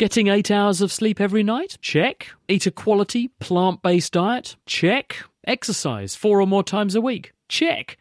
Getting eight hours of sleep every night? Check. Eat a quality, plant based diet? Check. Exercise four or more times a week? Check.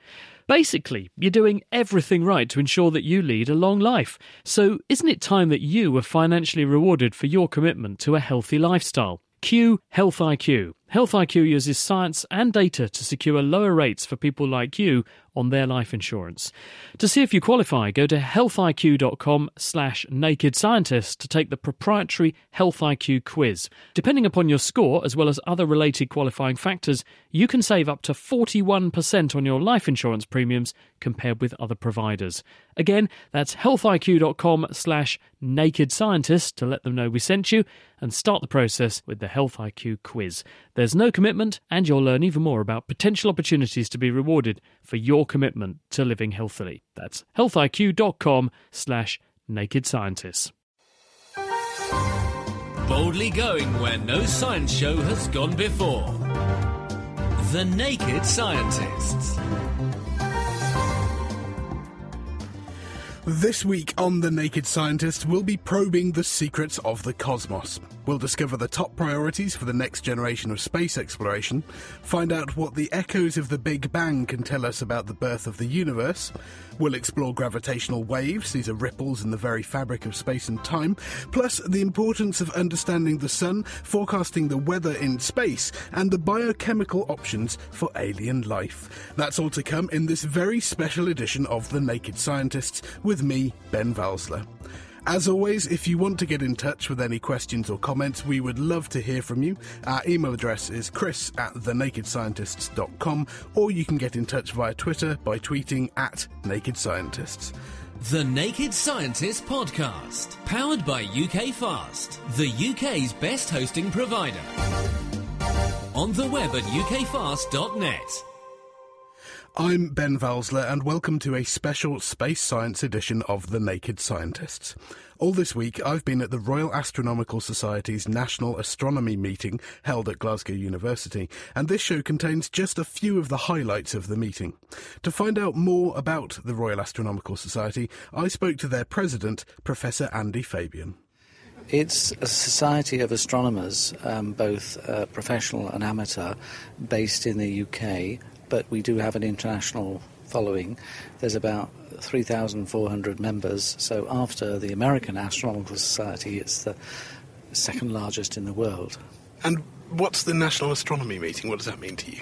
Basically, you're doing everything right to ensure that you lead a long life. So, isn't it time that you were financially rewarded for your commitment to a healthy lifestyle? Q Health IQ. Health IQ uses science and data to secure lower rates for people like you on their life insurance. To see if you qualify, go to healthiq.com slash naked scientist to take the proprietary Health IQ quiz. Depending upon your score, as well as other related qualifying factors, you can save up to 41% on your life insurance premiums compared with other providers. Again, that's healthiq.com slash naked scientist to let them know we sent you and start the process with the Health IQ quiz. There's no commitment, and you'll learn even more about potential opportunities to be rewarded for your commitment to living healthily. That's healthiq.com slash naked scientists. Boldly going where no science show has gone before. The Naked Scientists. This week on The Naked Scientist, we'll be probing the secrets of the cosmos. We'll discover the top priorities for the next generation of space exploration, find out what the echoes of the Big Bang can tell us about the birth of the universe. We'll explore gravitational waves, these are ripples in the very fabric of space and time, plus the importance of understanding the sun, forecasting the weather in space, and the biochemical options for alien life. That's all to come in this very special edition of The Naked Scientists with me, Ben Valsler. As always, if you want to get in touch with any questions or comments, we would love to hear from you. Our email address is chris at thenakedscientists.com, or you can get in touch via Twitter by tweeting at Naked Scientists. The Naked Scientist Podcast, powered by UK Fast, the UK's best hosting provider. On the web at ukfast.net. I'm Ben Valsler, and welcome to a special space science edition of The Naked Scientists. All this week, I've been at the Royal Astronomical Society's National Astronomy meeting held at Glasgow University, and this show contains just a few of the highlights of the meeting. To find out more about the Royal Astronomical Society, I spoke to their president, Professor Andy Fabian. It's a society of astronomers, um, both uh, professional and amateur, based in the UK, but we do have an international following. There's about 3,400 members, so after the American Astronomical Society, it's the second largest in the world. And what's the National Astronomy meeting? What does that mean to you?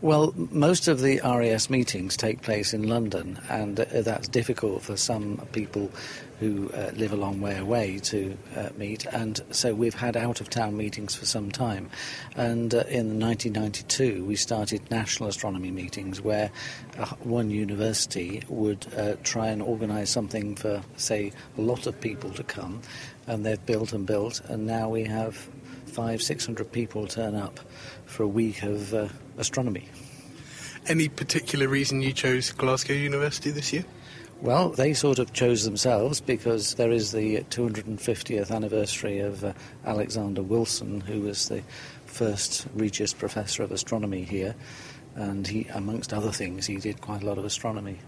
Well, most of the RAS meetings take place in London, and uh, that's difficult for some people who uh, live a long way away to uh, meet. And so we've had out of town meetings for some time. And uh, in 1992, we started national astronomy meetings where uh, one university would uh, try and organise something for, say, a lot of people to come. And they've built and built, and now we have five, six hundred people turn up for a week of uh, astronomy. Any particular reason you chose Glasgow University this year? Well, they sort of chose themselves because there is the 250th anniversary of uh, Alexander Wilson, who was the first Regius Professor of Astronomy here, and he, amongst other things, he did quite a lot of astronomy.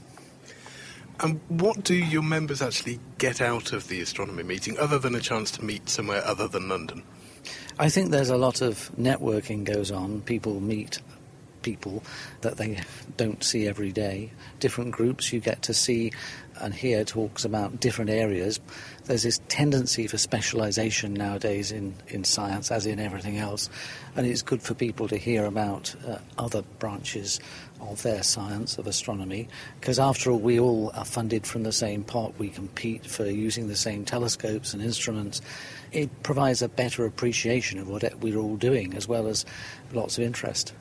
And what do your members actually get out of the astronomy meeting, other than a chance to meet somewhere other than London? I think there's a lot of networking goes on. People meet people that they don't see every day. Different groups you get to see and hear talks about different areas. There's this tendency for specialization nowadays in, in science, as in everything else, and it's good for people to hear about uh, other branches of their science, of astronomy, because after all, we all are funded from the same pot. We compete for using the same telescopes and instruments. It provides a better appreciation of what we're all doing, as well as lots of interest.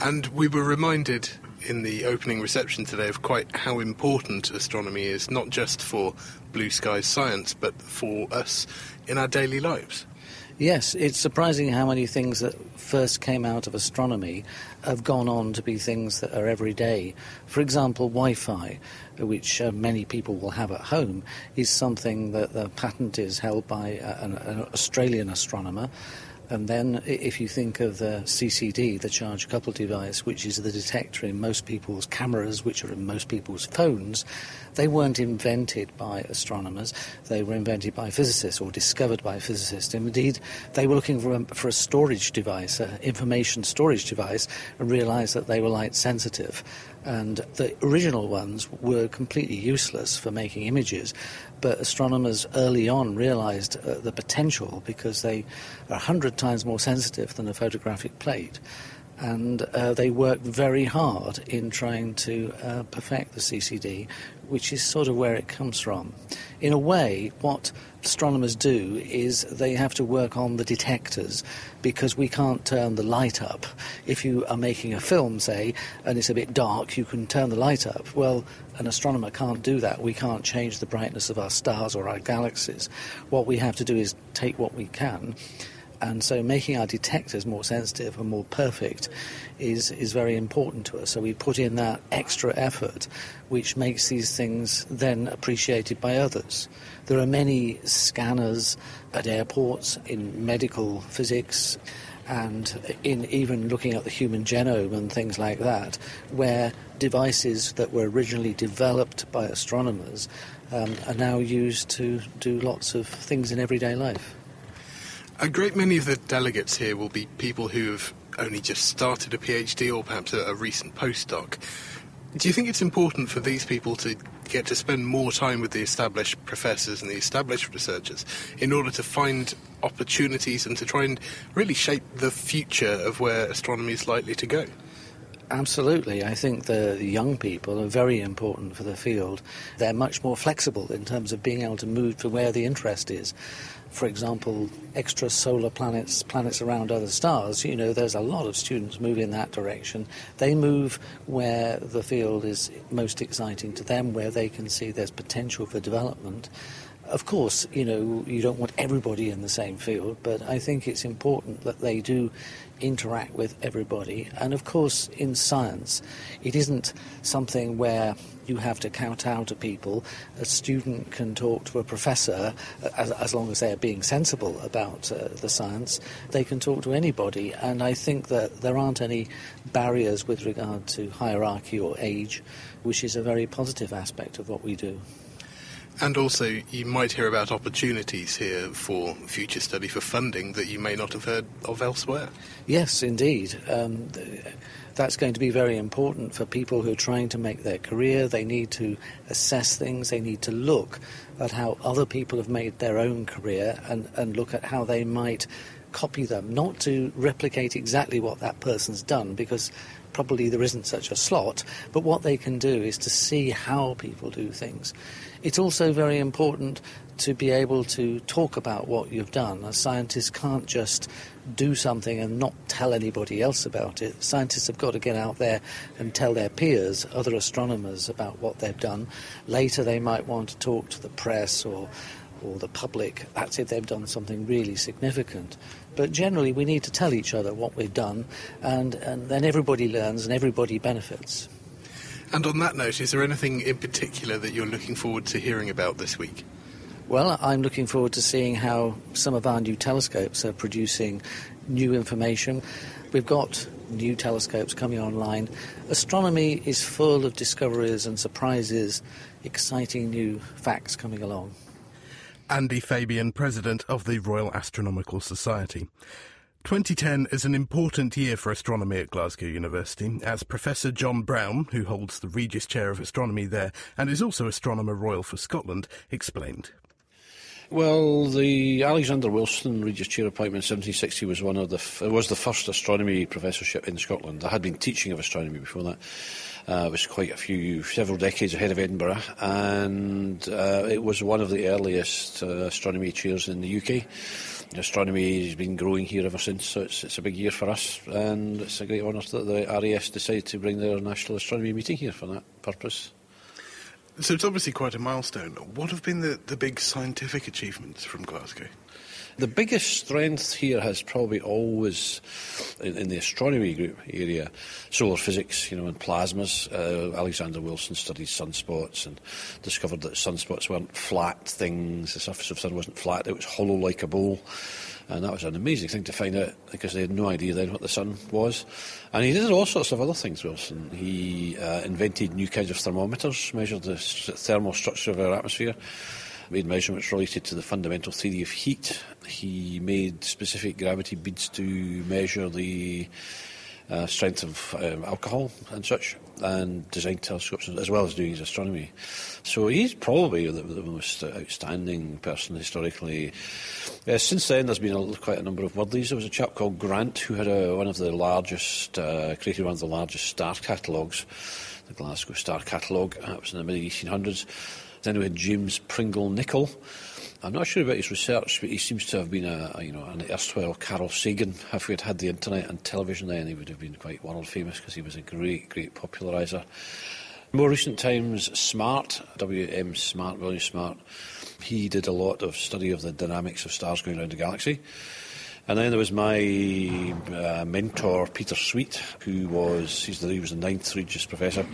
And we were reminded in the opening reception today of quite how important astronomy is, not just for blue skies science, but for us in our daily lives. Yes, it's surprising how many things that first came out of astronomy have gone on to be things that are everyday. For example, Wi Fi, which uh, many people will have at home, is something that the patent is held by uh, an, an Australian astronomer. And then, if you think of the CCD, the charge coupled device, which is the detector in most people's cameras, which are in most people's phones, they weren't invented by astronomers. They were invented by physicists or discovered by physicists. Indeed, they were looking for a, for a storage device, an information storage device, and realized that they were light sensitive. And the original ones were completely useless for making images. But astronomers early on realized uh, the potential because they are 100 times more sensitive than a photographic plate. And uh, they worked very hard in trying to uh, perfect the CCD, which is sort of where it comes from. In a way, what astronomers do is they have to work on the detectors because we can't turn the light up. If you are making a film, say, and it's a bit dark, you can turn the light up. Well, an astronomer can't do that. We can't change the brightness of our stars or our galaxies. What we have to do is take what we can and so making our detectors more sensitive and more perfect is, is very important to us. So we put in that extra effort, which makes these things then appreciated by others. There are many scanners at airports in medical physics and in even looking at the human genome and things like that, where devices that were originally developed by astronomers um, are now used to do lots of things in everyday life. A great many of the delegates here will be people who have only just started a PhD or perhaps a, a, recent postdoc. Do you think it's important for these people to get to spend more time with the established professors and the established researchers in order to find opportunities and to try and really shape the future of where astronomy is likely to go? Absolutely. I think the young people are very important for the field. They're much more flexible in terms of being able to move to where the interest is for example, extrasolar planets, planets around other stars, you know, there's a lot of students move in that direction. They move where the field is most exciting to them, where they can see there's potential for development. Of course, you know, you don't want everybody in the same field, but I think it's important that they do interact with everybody. And of course, in science, it isn't something where you have to kowtow to people. A student can talk to a professor as, as long as they're being sensible about uh, the science. They can talk to anybody, and I think that there aren't any barriers with regard to hierarchy or age, which is a very positive aspect of what we do. And also, you might hear about opportunities here for future study for funding that you may not have heard of elsewhere. Yes, indeed. Um, that's going to be very important for people who are trying to make their career. They need to assess things, they need to look at how other people have made their own career and, and look at how they might copy them, not to replicate exactly what that person's done, because probably there isn't such a slot, but what they can do is to see how people do things. It's also very important to be able to talk about what you've done. A scientist can't just do something and not tell anybody else about it. Scientists have got to get out there and tell their peers, other astronomers, about what they've done. Later, they might want to talk to the press or or the public. That's if they've done something really significant. But generally, we need to tell each other what we've done, and, and then everybody learns and everybody benefits. And on that note, is there anything in particular that you're looking forward to hearing about this week? Well, I'm looking forward to seeing how some of our new telescopes are producing new information. We've got new telescopes coming online. Astronomy is full of discoveries and surprises, exciting new facts coming along. Andy Fabian, President of the Royal Astronomical Society. 2010 is an important year for astronomy at Glasgow University, as Professor John Brown, who holds the Regius Chair of Astronomy there and is also Astronomer Royal for Scotland, explained. Well, the Alexander Wilson Regius Chair appointment in 1760 was one of the f- was the first astronomy professorship in Scotland. I had been teaching of astronomy before that. Uh, it was quite a few, several decades ahead of Edinburgh, and uh, it was one of the earliest uh, astronomy chairs in the UK. Astronomy has been growing here ever since, so it's, it's a big year for us, and it's a great honour that the RAS decided to bring their National Astronomy meeting here for that purpose. So it's obviously quite a milestone. What have been the, the big scientific achievements from Glasgow? The biggest strength here has probably always, in, in, the astronomy group area, solar physics, you know, and plasmas. Uh, Alexander Wilson studied sunspots and discovered that sunspots weren't flat things. The surface of the sun wasn't flat; it was hollow like a bowl. And that was an amazing thing to find out because they had no idea then what the sun was. And he did all sorts of other things, Wilson. He uh, invented new kinds of thermometers, measured the thermal structure of our atmosphere made measurements related to the fundamental theory of heat. He made specific gravity beads to measure the uh, strength of um, alcohol and such, and designed telescopes as well as doing his astronomy. So he's probably the, the most outstanding person historically. Uh, since then, there's been a, quite a number of worthies. There was a chap called Grant who had a, one of the largest, uh, created one of the largest star catalogues, the Glasgow Star Catalogue. That was in the mid 1800s. Then we had James Pringle Nicol. I'm not sure about his research, but he seems to have been a, a you know an erstwhile Carl Sagan. If we had had the internet and television then, he would have been quite world famous because he was a great, great populariser. More recent times, Smart, W.M. Smart, William Smart, he did a lot of study of the dynamics of stars going around the galaxy. And then there was my uh, mentor, Peter Sweet, who was, he's the, he was the ninth Regius Professor.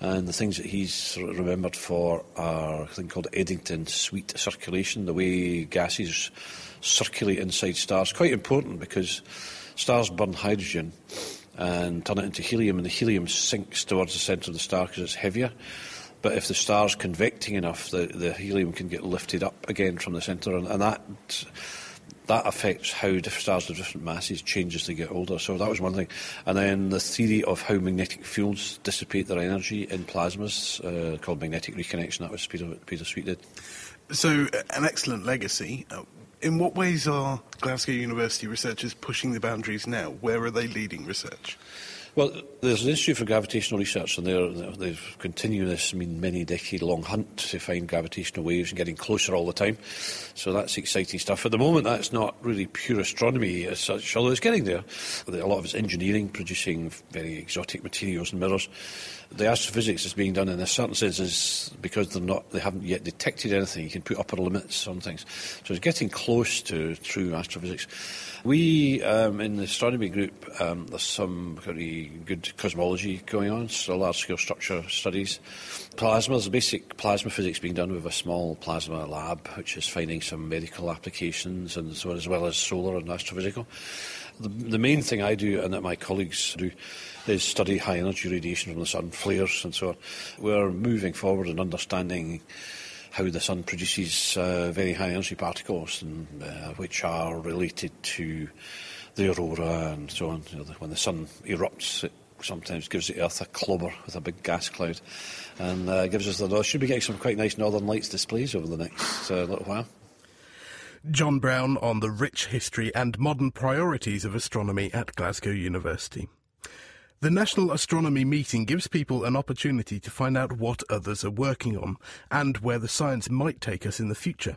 And the things that he's remembered for are a thing called Eddington Sweet circulation, the way gases circulate inside stars. Quite important because stars burn hydrogen and turn it into helium, and the helium sinks towards the centre of the star because it's heavier. But if the star's convecting enough, the, the helium can get lifted up again from the centre, and, and that that affects how different stars of different masses change as they get older. So that was one thing. And then the theory of how magnetic fields dissipate their energy in plasmas, uh, called magnetic reconnection, that was Peter, Peter Sweet did. So, uh, an excellent legacy. In what ways are Glasgow University researchers pushing the boundaries now? Where are they leading research? Well, there's an Institute for Gravitational Research, and they're, they're continuing this I mean, many decade long hunt to find gravitational waves and getting closer all the time. So that's exciting stuff. At the moment, that's not really pure astronomy as such, although it's getting there. A lot of it's engineering, producing very exotic materials and mirrors. The astrophysics is being done in a certain sense is because they're not, they haven't yet detected anything. You can put upper limits on things. So it's getting close to true astrophysics. We, um, in the astronomy group, um, there's some very good cosmology going on, so large-scale structure studies. Plasma, there's basic plasma physics being done with a small plasma lab, which is finding some medical applications, and so on, as well as solar and astrophysical. The, the main thing I do, and that my colleagues do, is study high energy radiation from the sun, flares and so on. We're moving forward in understanding how the sun produces uh, very high energy particles, and, uh, which are related to the aurora and so on. You know, when the sun erupts, it sometimes gives the Earth a clobber with a big gas cloud, and uh, gives us the. Should be getting some quite nice Northern Lights displays over the next uh, little while. John Brown on the rich history and modern priorities of astronomy at Glasgow University. The National Astronomy Meeting gives people an opportunity to find out what others are working on and where the science might take us in the future.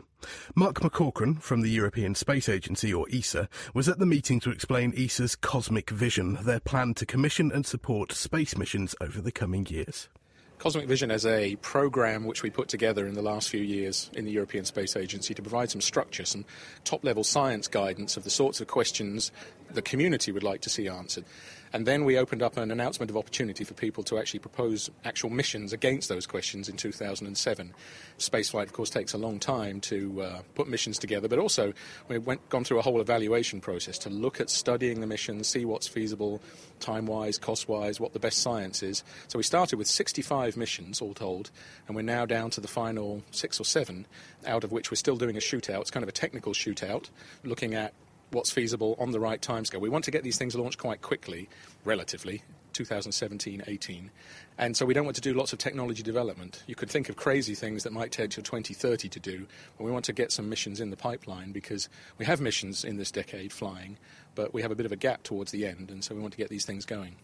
Mark McCaughrean from the European Space Agency, or ESA, was at the meeting to explain ESA's Cosmic Vision, their plan to commission and support space missions over the coming years. Cosmic Vision is a program which we put together in the last few years in the European Space Agency to provide some structure, some top level science guidance of the sorts of questions the community would like to see answered. And then we opened up an announcement of opportunity for people to actually propose actual missions against those questions in 2007. Spaceflight, of course, takes a long time to uh, put missions together, but also we went gone through a whole evaluation process to look at studying the missions, see what's feasible, time-wise, cost-wise, what the best science is. So we started with 65 missions, all told, and we're now down to the final six or seven, out of which we're still doing a shootout. It's kind of a technical shootout, looking at what's feasible on the right timescale. We want to get these things launched quite quickly, relatively, 2017 18. And so we don't want to do lots of technology development. You could think of crazy things that might take till 2030 to do, but we want to get some missions in the pipeline because we have missions in this decade flying, but we have a bit of a gap towards the end, and so we want to get these things going.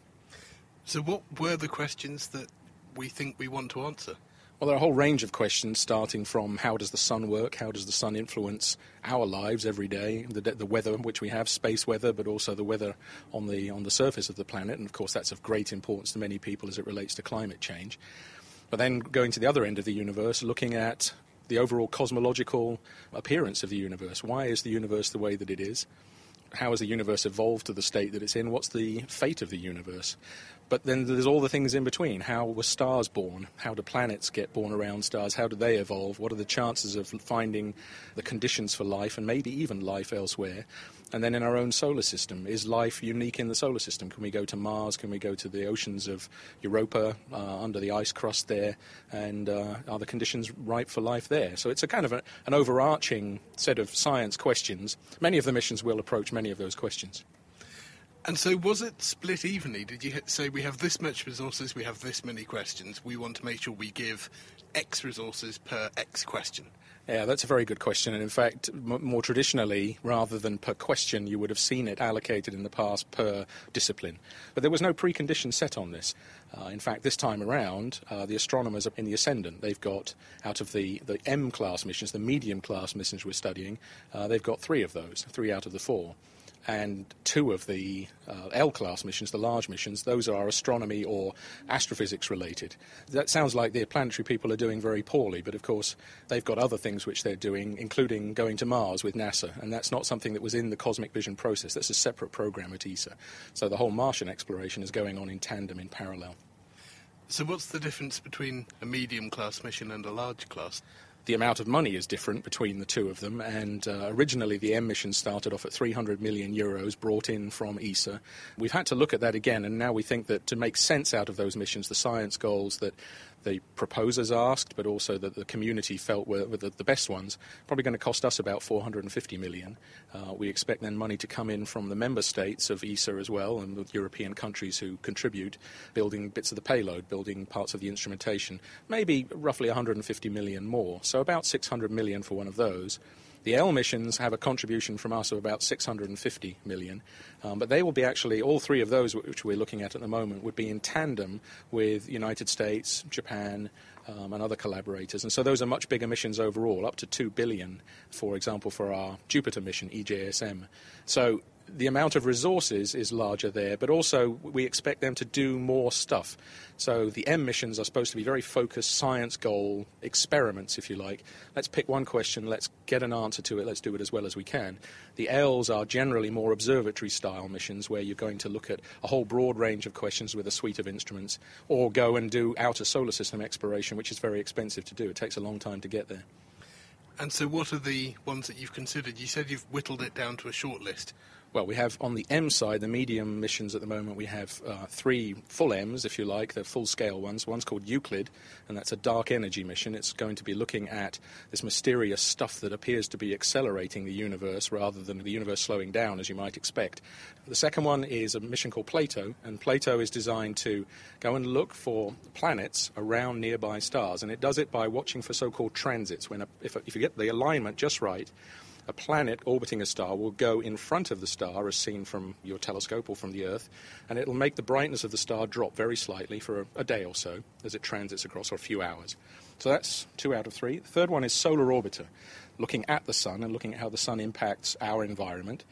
So, what were the questions that we think we want to answer? Well, there are a whole range of questions, starting from how does the sun work, how does the sun influence our lives every day, the, the weather which we have, space weather, but also the weather on the on the surface of the planet, and of course that's of great importance to many people as it relates to climate change. But then going to the other end of the universe, looking at the overall cosmological appearance of the universe. Why is the universe the way that it is? How has the universe evolved to the state that it's in? What's the fate of the universe? But then there's all the things in between. How were stars born? How do planets get born around stars? How do they evolve? What are the chances of finding the conditions for life and maybe even life elsewhere? And then in our own solar system, is life unique in the solar system? Can we go to Mars? Can we go to the oceans of Europa uh, under the ice crust there? And uh, are the conditions right for life there? So it's a kind of a, an overarching set of science questions. Many of the missions will approach many of those questions. And so, was it split evenly? Did you say we have this much resources, we have this many questions? We want to make sure we give X resources per X question. Yeah, that's a very good question. And in fact, m- more traditionally, rather than per question, you would have seen it allocated in the past per discipline. But there was no precondition set on this. Uh, in fact, this time around, uh, the astronomers are in the ascendant. They've got, out of the, the M class missions, the medium class missions we're studying, uh, they've got three of those, three out of the four and two of the uh, L class missions, the large missions, those are astronomy or astrophysics related. That sounds like the planetary people are doing very poorly, but of course they've got other things which they're doing, including going to Mars with NASA, and that's not something that was in the cosmic vision process. That's a separate program at ESA. So the whole Martian exploration is going on in tandem, in parallel. So, what's the difference between a medium class mission and a large class? The amount of money is different between the two of them. And uh, originally, the M mission started off at 300 million euros brought in from ESA. We've had to look at that again, and now we think that to make sense out of those missions, the science goals that the proposers asked, but also that the community felt were, were the, the, best ones, probably going to cost us about 450 million. Uh, we expect then money to come in from the member states of ESA as well, and the European countries who contribute, building bits of the payload, building parts of the instrumentation, maybe roughly 150 million more. So about 600 million for one of those. The L missions have a contribution from us of about 650 million, um, but they will be actually, all three of those which we're looking at at the moment, would be in tandem with United States, Japan, um, and other collaborators. And so those are much bigger missions overall, up to 2 billion, for example, for our Jupiter mission, EJSM. So the amount of resources is larger there, but also we expect them to do more stuff. So the M missions are supposed to be very focused science goal experiments, if you like. Let's pick one question, let's get an answer to it, let's do it as well as we can. The L's are generally more observatory style missions where you're going to look at a whole broad range of questions with a suite of instruments, or go and do outer solar system exploration, which is very expensive to do. It takes a long time to get there. And so, what are the ones that you've considered? You said you've whittled it down to a short list. Well, we have on the M side, the medium missions at the moment, we have uh, three full M's, if you like, the full scale ones. One's called Euclid, and that's a dark energy mission. It's going to be looking at this mysterious stuff that appears to be accelerating the universe rather than the universe slowing down, as you might expect. The second one is a mission called Plato, and Plato is designed to go and look for planets around nearby stars, and it does it by watching for so called transits. When a, if, if you get the alignment just right, a planet orbiting a star will go in front of the star as seen from your telescope or from the Earth, and it'll make the brightness of the star drop very slightly for a, a day or so as it transits across, or a few hours. So that's two out of three. The third one is Solar Orbiter, looking at the sun and looking at how the sun impacts our environment.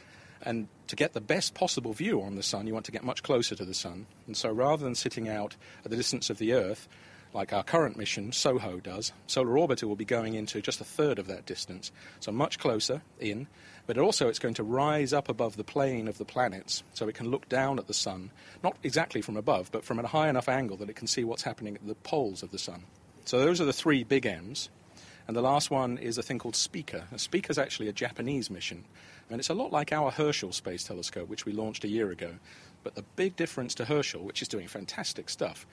And to get the best possible view on the sun, you want to get much closer to the sun. And so rather than sitting out at the distance of the Earth, like our current mission, SOHO, does, Solar Orbiter will be going into just a third of that distance, so much closer in, but also it's going to rise up above the plane of the planets so it can look down at the sun, not exactly from above, but from a high enough angle that it can see what's happening at the poles of the sun. So those are the three big M's. And the last one is a thing called. A Spica is actually a Japanese mission. And it's a lot like our Herschel Space Telescope, which we launched a year ago. But the big difference to Herschel, which is doing fantastic stuff,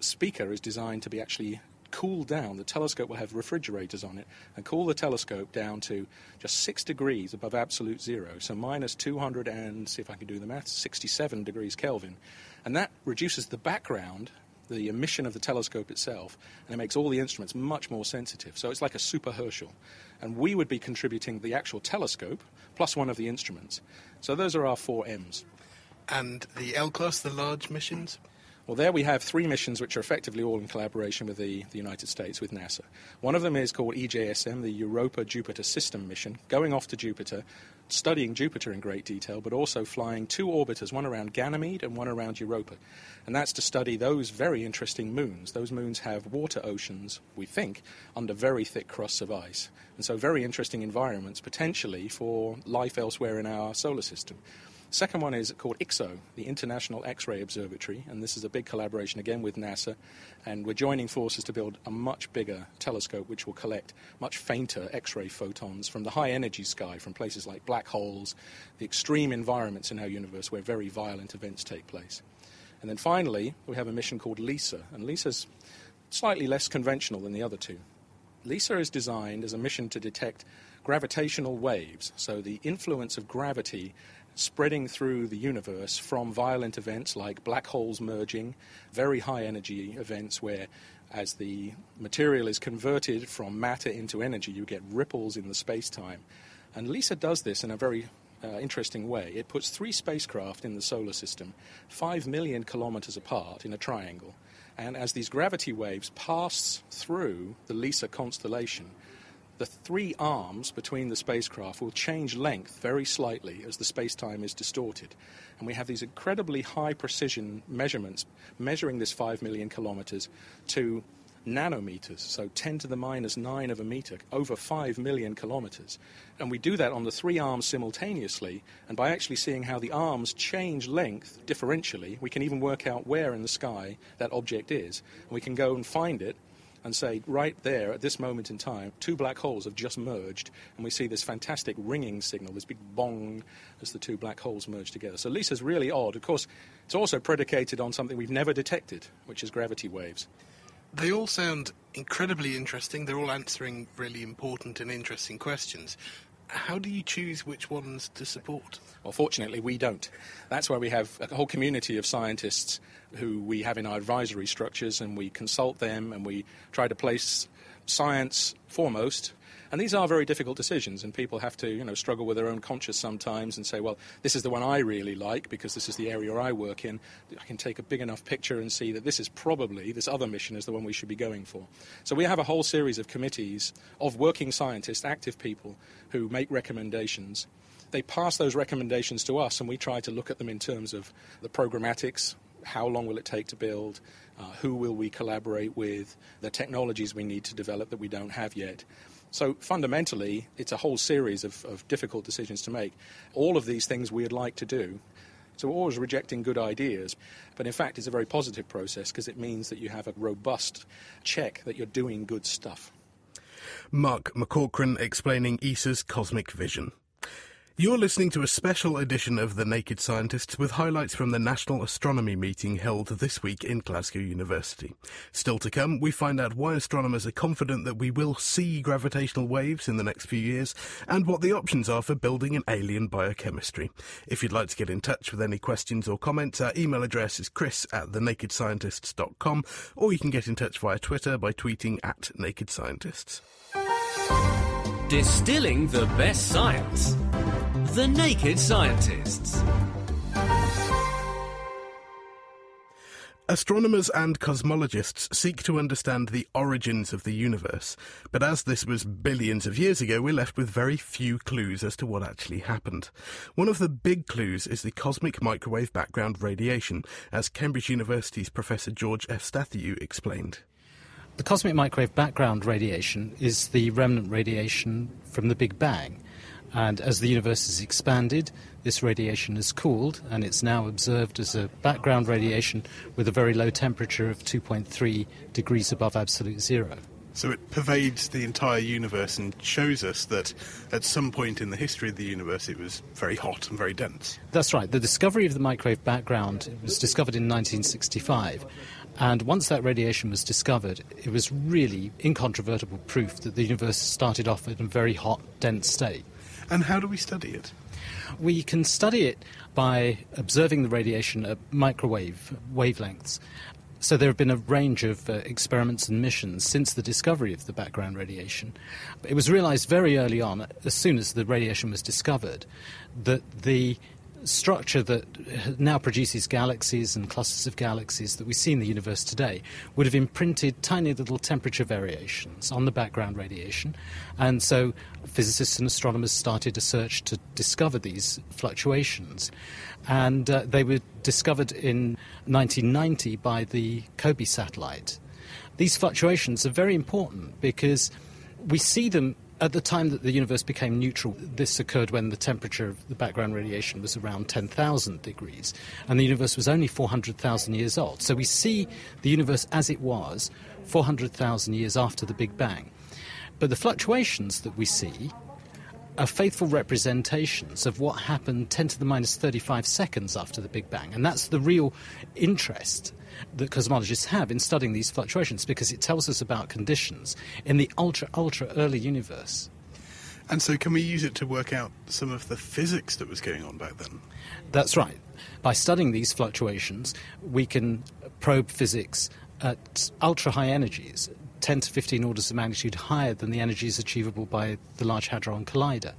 Spica is designed to be actually cooled down. The telescope will have refrigerators on it and cool the telescope down to just six degrees above absolute zero, so minus 200 and, see if I can do the maths, 67 degrees Kelvin. And that reduces the background, the emission of the telescope itself, and it makes all the instruments much more sensitive. So it's like a super Herschel. And we would be contributing the actual telescope plus one of the instruments. So those are our four M's. And the L class, the large missions? Well, there we have three missions which are effectively all in collaboration with the, the United States, with NASA. One of them is called EJSM, the Europa Jupiter System Mission, going off to Jupiter, studying Jupiter in great detail, but also flying two orbiters, one around Ganymede and one around Europa. And that's to study those very interesting moons. Those moons have water oceans, we think, under very thick crusts of ice. And so, very interesting environments potentially for life elsewhere in our solar system. Second one is called IXO, the International X-ray Observatory, and this is a big collaboration again with NASA, and we're joining forces to build a much bigger telescope which will collect much fainter X-ray photons from the high energy sky, from places like black holes, the extreme environments in our universe where very violent events take place. And then finally, we have a mission called LISA, and LISA's slightly less conventional than the other two. LISA is designed as a mission to detect gravitational waves, so the influence of gravity spreading through the universe from violent events like black holes merging, very high energy events where as the material is converted from matter into energy, you get ripples in the space time. And LISA does this in a very uh, interesting way. It puts three spacecraft in the solar system, five million kilometers apart in a triangle. And as these gravity waves pass through the LISA constellation, the three arms between the spacecraft will change length very slightly as the space time is distorted. And we have these incredibly high precision measurements measuring this 5 million kilometers to nanometers, so 10 to the minus 9 of a meter, over 5 million kilometers. And we do that on the three arms simultaneously, and by actually seeing how the arms change length differentially, we can even work out where in the sky that object is. And we can go and find it and say, right there at this moment in time, two black holes have just merged, and we see this fantastic ringing signal, this big bong as the two black holes merge together. So LISA's really odd. Of course, it's also predicated on something we've never detected, which is gravity waves. They all sound incredibly interesting. They're all answering really important and interesting questions. How do you choose which ones to support? Well, fortunately, we don't. That's why we have a whole community of scientists who we have in our advisory structures, and we consult them and we try to place science foremost and these are very difficult decisions, and people have to, you know, struggle with their own conscience sometimes and say, well, this is the one I really like because this is the area I work in. I can take a big enough picture and see that this is probably, this other mission is the one we should be going for. So we have a whole series of committees of working scientists, active people, who make recommendations. They pass those recommendations to us, and we try to look at them in terms of the programmatics, how long will it take to build, uh, who will we collaborate with, the technologies we need to develop that we don't have yet. So fundamentally, it's a whole series of, of difficult decisions to make. All of these things we'd like to do. So we're always rejecting good ideas. But in fact, it's a very positive process because it means that you have a robust check that you're doing good stuff. Mark McCaughrean explaining ESA's cosmic vision. You're listening to a special edition of The Naked Scientists with highlights from the National Astronomy meeting held this week in Glasgow University. Still to come, we find out why astronomers are confident that we will see gravitational waves in the next few years and what the options are for building an alien biochemistry. If you'd like to get in touch with any questions or comments, our email address is chris at thenakedscientists.com or you can get in touch via Twitter by tweeting at Naked Scientists. Distilling the best science. The Naked Scientists. Astronomers and cosmologists seek to understand the origins of the universe, but as this was billions of years ago, we're left with very few clues as to what actually happened. One of the big clues is the cosmic microwave background radiation, as Cambridge University's Professor George Efstathiou explained. The cosmic microwave background radiation is the remnant radiation from the Big Bang. And as the universe has expanded, this radiation has cooled, and it's now observed as a background radiation with a very low temperature of 2.3 degrees above absolute zero. So it pervades the entire universe and shows us that at some point in the history of the universe it was very hot and very dense. That's right. The discovery of the microwave background was discovered in 1965. And once that radiation was discovered, it was really incontrovertible proof that the universe started off in a very hot, dense state. And how do we study it? We can study it by observing the radiation at microwave wavelengths. So there have been a range of uh, experiments and missions since the discovery of the background radiation. It was realized very early on, as soon as the radiation was discovered, that the structure that now produces galaxies and clusters of galaxies that we see in the universe today would have imprinted tiny little temperature variations on the background radiation. And so physicists and astronomers started a search to discover these fluctuations. And uh, they were discovered in 1990 by the COBE satellite. These fluctuations are very important because we see them at the time that the universe became neutral, this occurred when the temperature of the background radiation was around 10,000 degrees, and the universe was only 400,000 years old. So we see the universe as it was 400,000 years after the Big Bang. But the fluctuations that we see are faithful representations of what happened 10 to the minus 35 seconds after the Big Bang. And that's the real interest that cosmologists have in studying these fluctuations because it tells us about conditions in the ultra, ultra early universe. And so, can we use it to work out some of the physics that was going on back then? That's right. By studying these fluctuations, we can probe physics at ultra high energies, 10 to 15 orders of magnitude higher than the energies achievable by the Large Hadron Collider.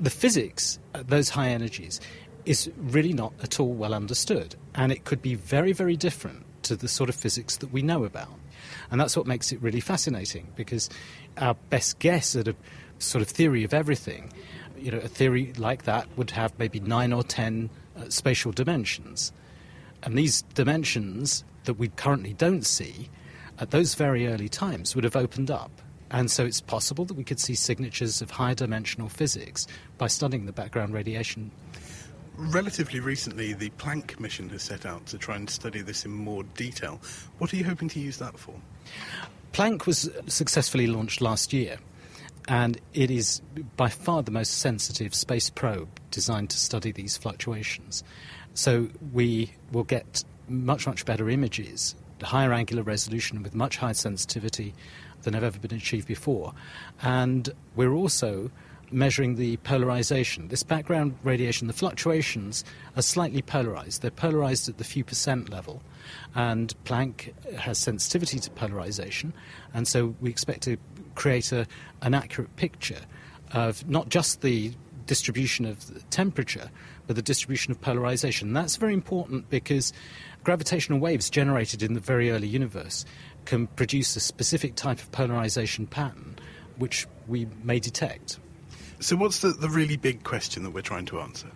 The physics at those high energies is really not at all well understood, and it could be very, very different to the sort of physics that we know about. And that's what makes it really fascinating because our best guess at a sort of theory of everything, you know, a theory like that would have maybe nine or ten uh, spatial dimensions. And these dimensions that we currently don't see at those very early times would have opened up. And so it's possible that we could see signatures of higher dimensional physics by studying the background radiation relatively recently, the Planck mission has set out to try and study this in more detail. What are you hoping to use that for? Planck was successfully launched last year, and it is by far the most sensitive space probe designed to study these fluctuations. So we will get much, much better images, higher angular resolution with much higher sensitivity than have ever been achieved before. And we're also measuring the polarization. This background radiation, the fluctuations are slightly polarized. They're polarized at the few percent level, and Planck has sensitivity to polarization, and so we expect to create a, an accurate picture of not just the distribution of temperature, but the distribution of polarization. That's very important because gravitational waves generated in the very early universe can produce a specific type of polarization pattern which we may detect. So, what's the, the really big question that we're trying to answer?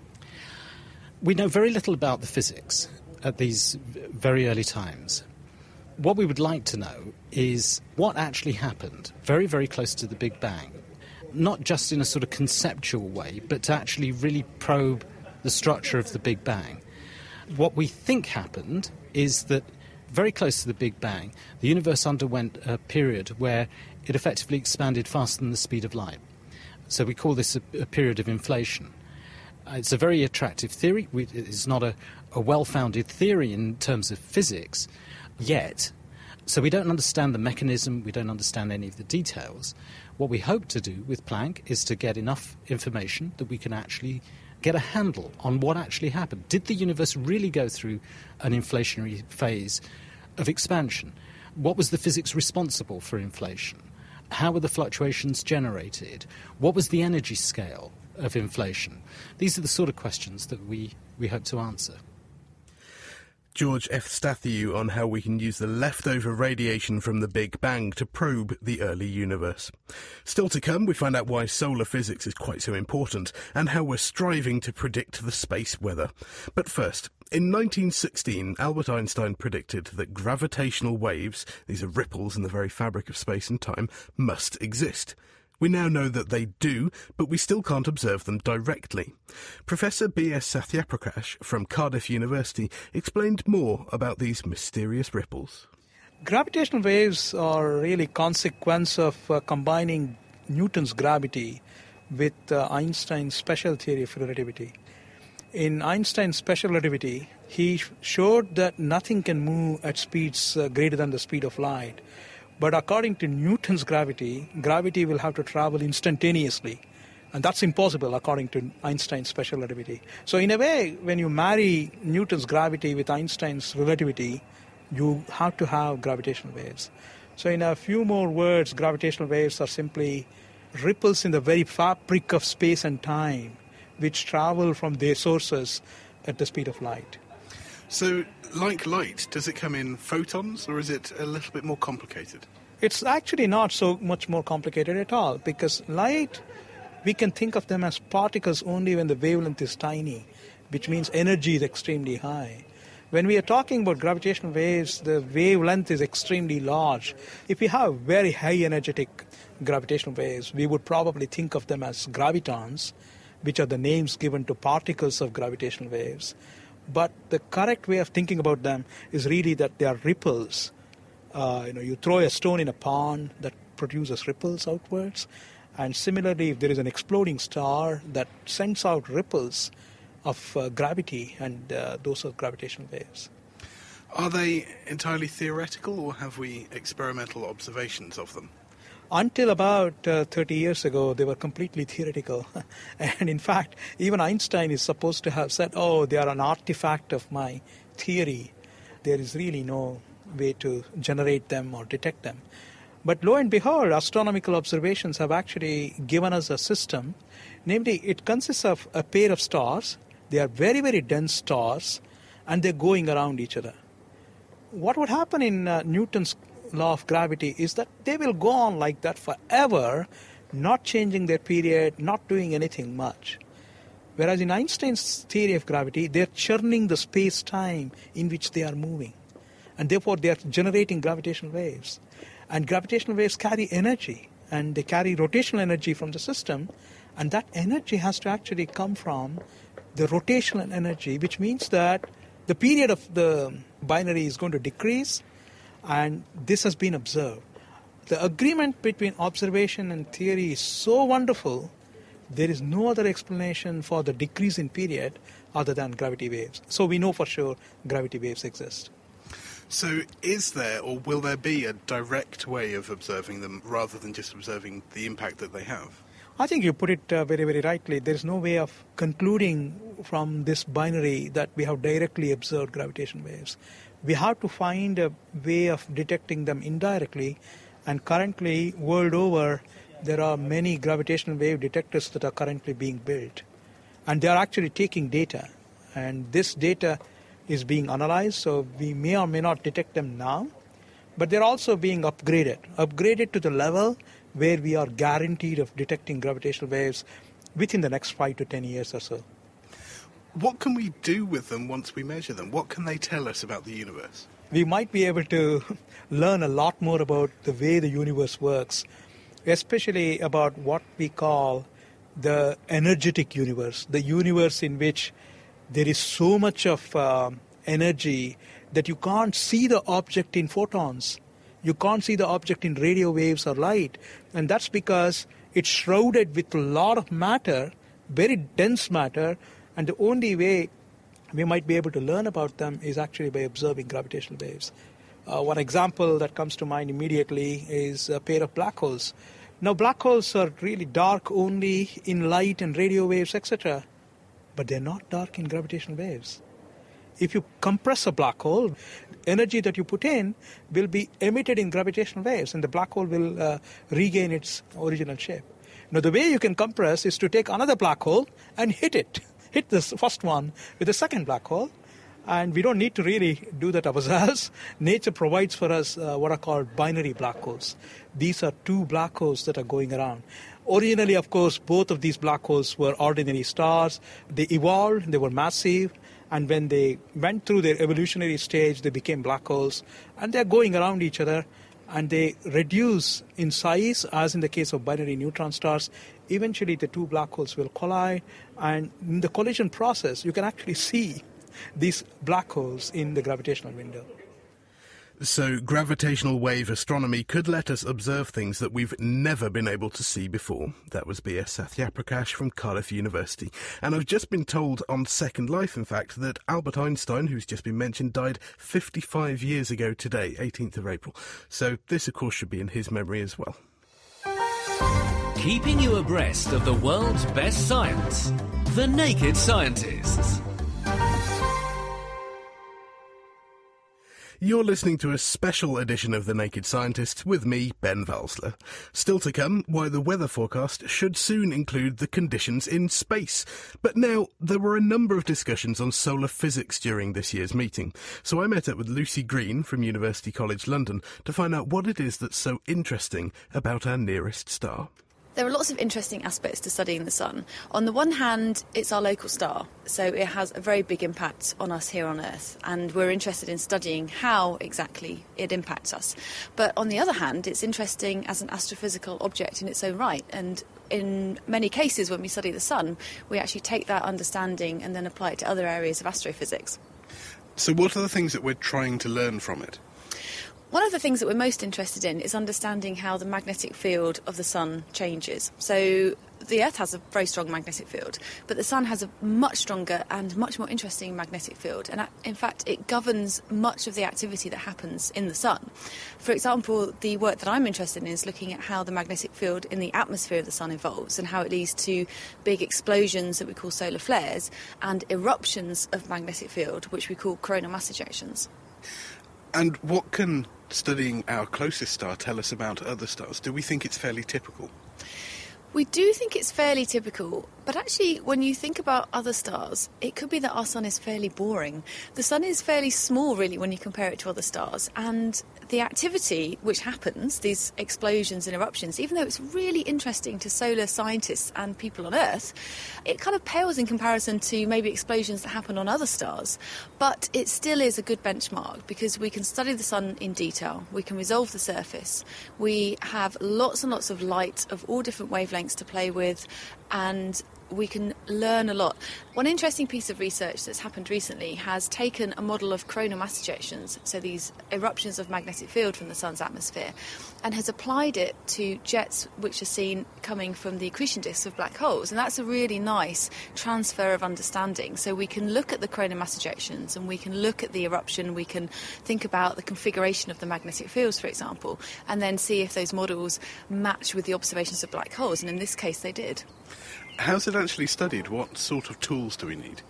We know very little about the physics at these very early times. What we would like to know is what actually happened very, very close to the Big Bang, not just in a sort of conceptual way, but to actually really probe the structure of the Big Bang. What we think happened is that very close to the Big Bang, the universe underwent a period where it effectively expanded faster than the speed of light. So we call this a, a period of inflation. Uh, it's a very attractive theory. We, it's not a, a well founded theory in terms of physics yet. So we don't understand the mechanism, we don't understand any of the details. What we hope to do with Planck is to get enough information that we can actually get a handle on what actually happened. Did the universe really go through an inflationary phase of expansion? What was the physics responsible for inflation? How were the fluctuations generated? What was the energy scale of inflation? These are the sort of questions that we, we hope to answer. George Efstathiou on how we can use the leftover radiation from the Big Bang to probe the early universe. Still to come, we find out why solar physics is quite so important and how we're striving to predict the space weather. But first, in 1916, Albert Einstein predicted that gravitational waves, these are ripples in the very fabric of space and time, must exist. We now know that they do, but we still can't observe them directly. Professor B.S. Sathyaprakash from Cardiff University explained more about these mysterious ripples. Gravitational waves are really consequence of uh, combining Newton's gravity with uh, Einstein's special theory of relativity in Einstein's special relativity, he showed that nothing can move at speeds uh, greater than the speed of light. But according to Newton's gravity, gravity will have to travel instantaneously. And that's impossible according to Einstein's special relativity. So, in a way, when you marry Newton's gravity with Einstein's relativity, you have to have gravitational waves. So, in a few more words, gravitational waves are simply ripples in the very fabric of space and time which travel from their sources at the speed of light. So, like light, does it come in photons or is it a little bit more complicated? It's actually not so much more complicated at all because light, we can think of them as particles only when the wavelength is tiny, which means energy is extremely high. When we are talking about gravitational waves, the wavelength is extremely large. If we have very high energetic gravitational waves, we would probably think of them as gravitons, which are the names given to particles of gravitational waves. But the correct way of thinking about them is really that they are ripples. Uh, you know, you throw a stone in a pond that produces ripples outwards, and similarly, if there is an exploding star that sends out ripples of uh, gravity, and uh, those are gravitational waves. Are they entirely theoretical, or have we experimental observations of them? Until about uh, 30 years ago, they were completely theoretical. and in fact, even Einstein is supposed to have said, oh, they are an artifact of my theory. There is really no way to generate them or detect them. But lo and behold, astronomical observations have actually given us a system. Namely, it consists of a pair of stars. They are very, very dense stars, and they're going around each other. What would happen in uh, Newton's law of gravity is that they will go on like that forever, not changing their period, not doing anything much. Whereas in Einstein's theory of gravity, they're churning the space time in which they are moving. And therefore, they are generating gravitational waves. And gravitational waves carry energy, and they carry rotational energy from the system. And that energy has to actually come from the rotational energy, which means that the period of the binary is going to decrease and this has been observed. The agreement between observation and theory is so wonderful, there is no other explanation for the decrease in period other than gravity waves. So we know for sure gravity waves exist. So, is there or will there be a direct way of observing them rather than just observing the impact that they have? I think you put it uh, very, very rightly. There is no way of concluding from this binary that we have directly observed gravitation waves we have to find a way of detecting them indirectly. And currently, world over, there are many gravitational wave detectors that are currently being built. And they are actually taking data. And this data is being analyzed, so we may or may not detect them now. But they're also being upgraded, upgraded to the level where we are guaranteed of detecting gravitational waves within the next five to ten years or so what can we do with them once we measure them? What can they tell us about the universe? We might be able to learn a lot more about the way the universe works, especially about what we call the energetic universe, the universe in which there is so much of uh, energy that you can't see the object in photons. You can't see the object in radio waves or light. And that's because it's shrouded with a lot of matter, very dense matter, and the only way we might be able to learn about them is actually by observing gravitational waves. Uh, one example that comes to mind immediately is a pair of black holes. Now, black holes are really dark only in light and radio waves, etc., but they're not dark in gravitational waves. If you compress a black hole, energy that you put in will be emitted in gravitational waves, and the black hole will uh, regain its original shape. Now, the way you can compress is to take another black hole and hit it. hit this first one with the second black hole. And we don't need to really do that ourselves. Nature provides for us uh, what are called binary black holes. These are two black holes that are going around. Originally, of course, both of these black holes were ordinary stars. They evolved, they were massive, and when they went through their evolutionary stage, they became black holes, and they're going around each other and they reduce in size, as in the case of binary neutron stars. Eventually, the two black holes will collide, and in the collision process, you can actually see these black holes in the gravitational window. So, gravitational wave astronomy could let us observe things that we've never been able to see before. That was B.S. Sathyaprakash from Cardiff University. And I've just been told on Second Life, in fact, that Albert Einstein, who's just been mentioned, died 55 years ago today, 18th of April. So, this, of course, should be in his memory as well. Keeping you abreast of the world's best science. The Naked Scientists. You're listening to a special edition of The Naked Scientist with me, Ben Valsler. Still to come, why the weather forecast should soon include the conditions in space. But now, there were a number of discussions on solar physics during this year's meeting, so I met up with Lucy Green from University College London to find out what it is that's so interesting about our nearest star. There are lots of interesting aspects to studying the sun. On the one hand, it's our local star, so it has a very big impact on us here on Earth, and we're interested in studying how exactly it impacts us. But on the other hand, it's interesting as an astrophysical object in its own right, and in many cases, when we study the sun, we actually take that understanding and then apply it to other areas of astrophysics. So, what are the things that we're trying to learn from it? One of the things that we're most interested in is understanding how the magnetic field of the sun changes. So, the Earth has a very strong magnetic field, but the Sun has a much stronger and much more interesting magnetic field. And in fact, it governs much of the activity that happens in the Sun. For example, the work that I'm interested in is looking at how the magnetic field in the atmosphere of the Sun evolves and how it leads to big explosions that we call solar flares and eruptions of magnetic field, which we call coronal mass ejections. And what can studying our closest star tell us about other stars? Do we think it's fairly typical? We do think it's fairly typical, but actually, when you think about other stars, it could be that our sun is fairly boring. The sun is fairly small, really, when you compare it to other stars, and the activity which happens, these explosions and eruptions, even though it's really interesting to solar scientists and people on Earth, it kind of pales in comparison to maybe explosions that happen on other stars. But it still is a good benchmark because we can study the sun in detail, we can resolve the surface, we have lots and lots of light of all different wavelengths to play with, and we can learn a lot. One interesting piece of research that's happened recently has taken a model of coronal mass ejections, so these eruptions of magnetic field from the sun's atmosphere, and has applied it to jets which are seen coming from the accretion disks of black holes. And that's a really nice transfer of understanding. So we can look at the coronal mass ejections and we can look at the eruption, we can think about the configuration of the magnetic fields, for example, and then see if those models match with the observations of black holes. And in this case, they did. How's it actually studied? What sort of tools do we need?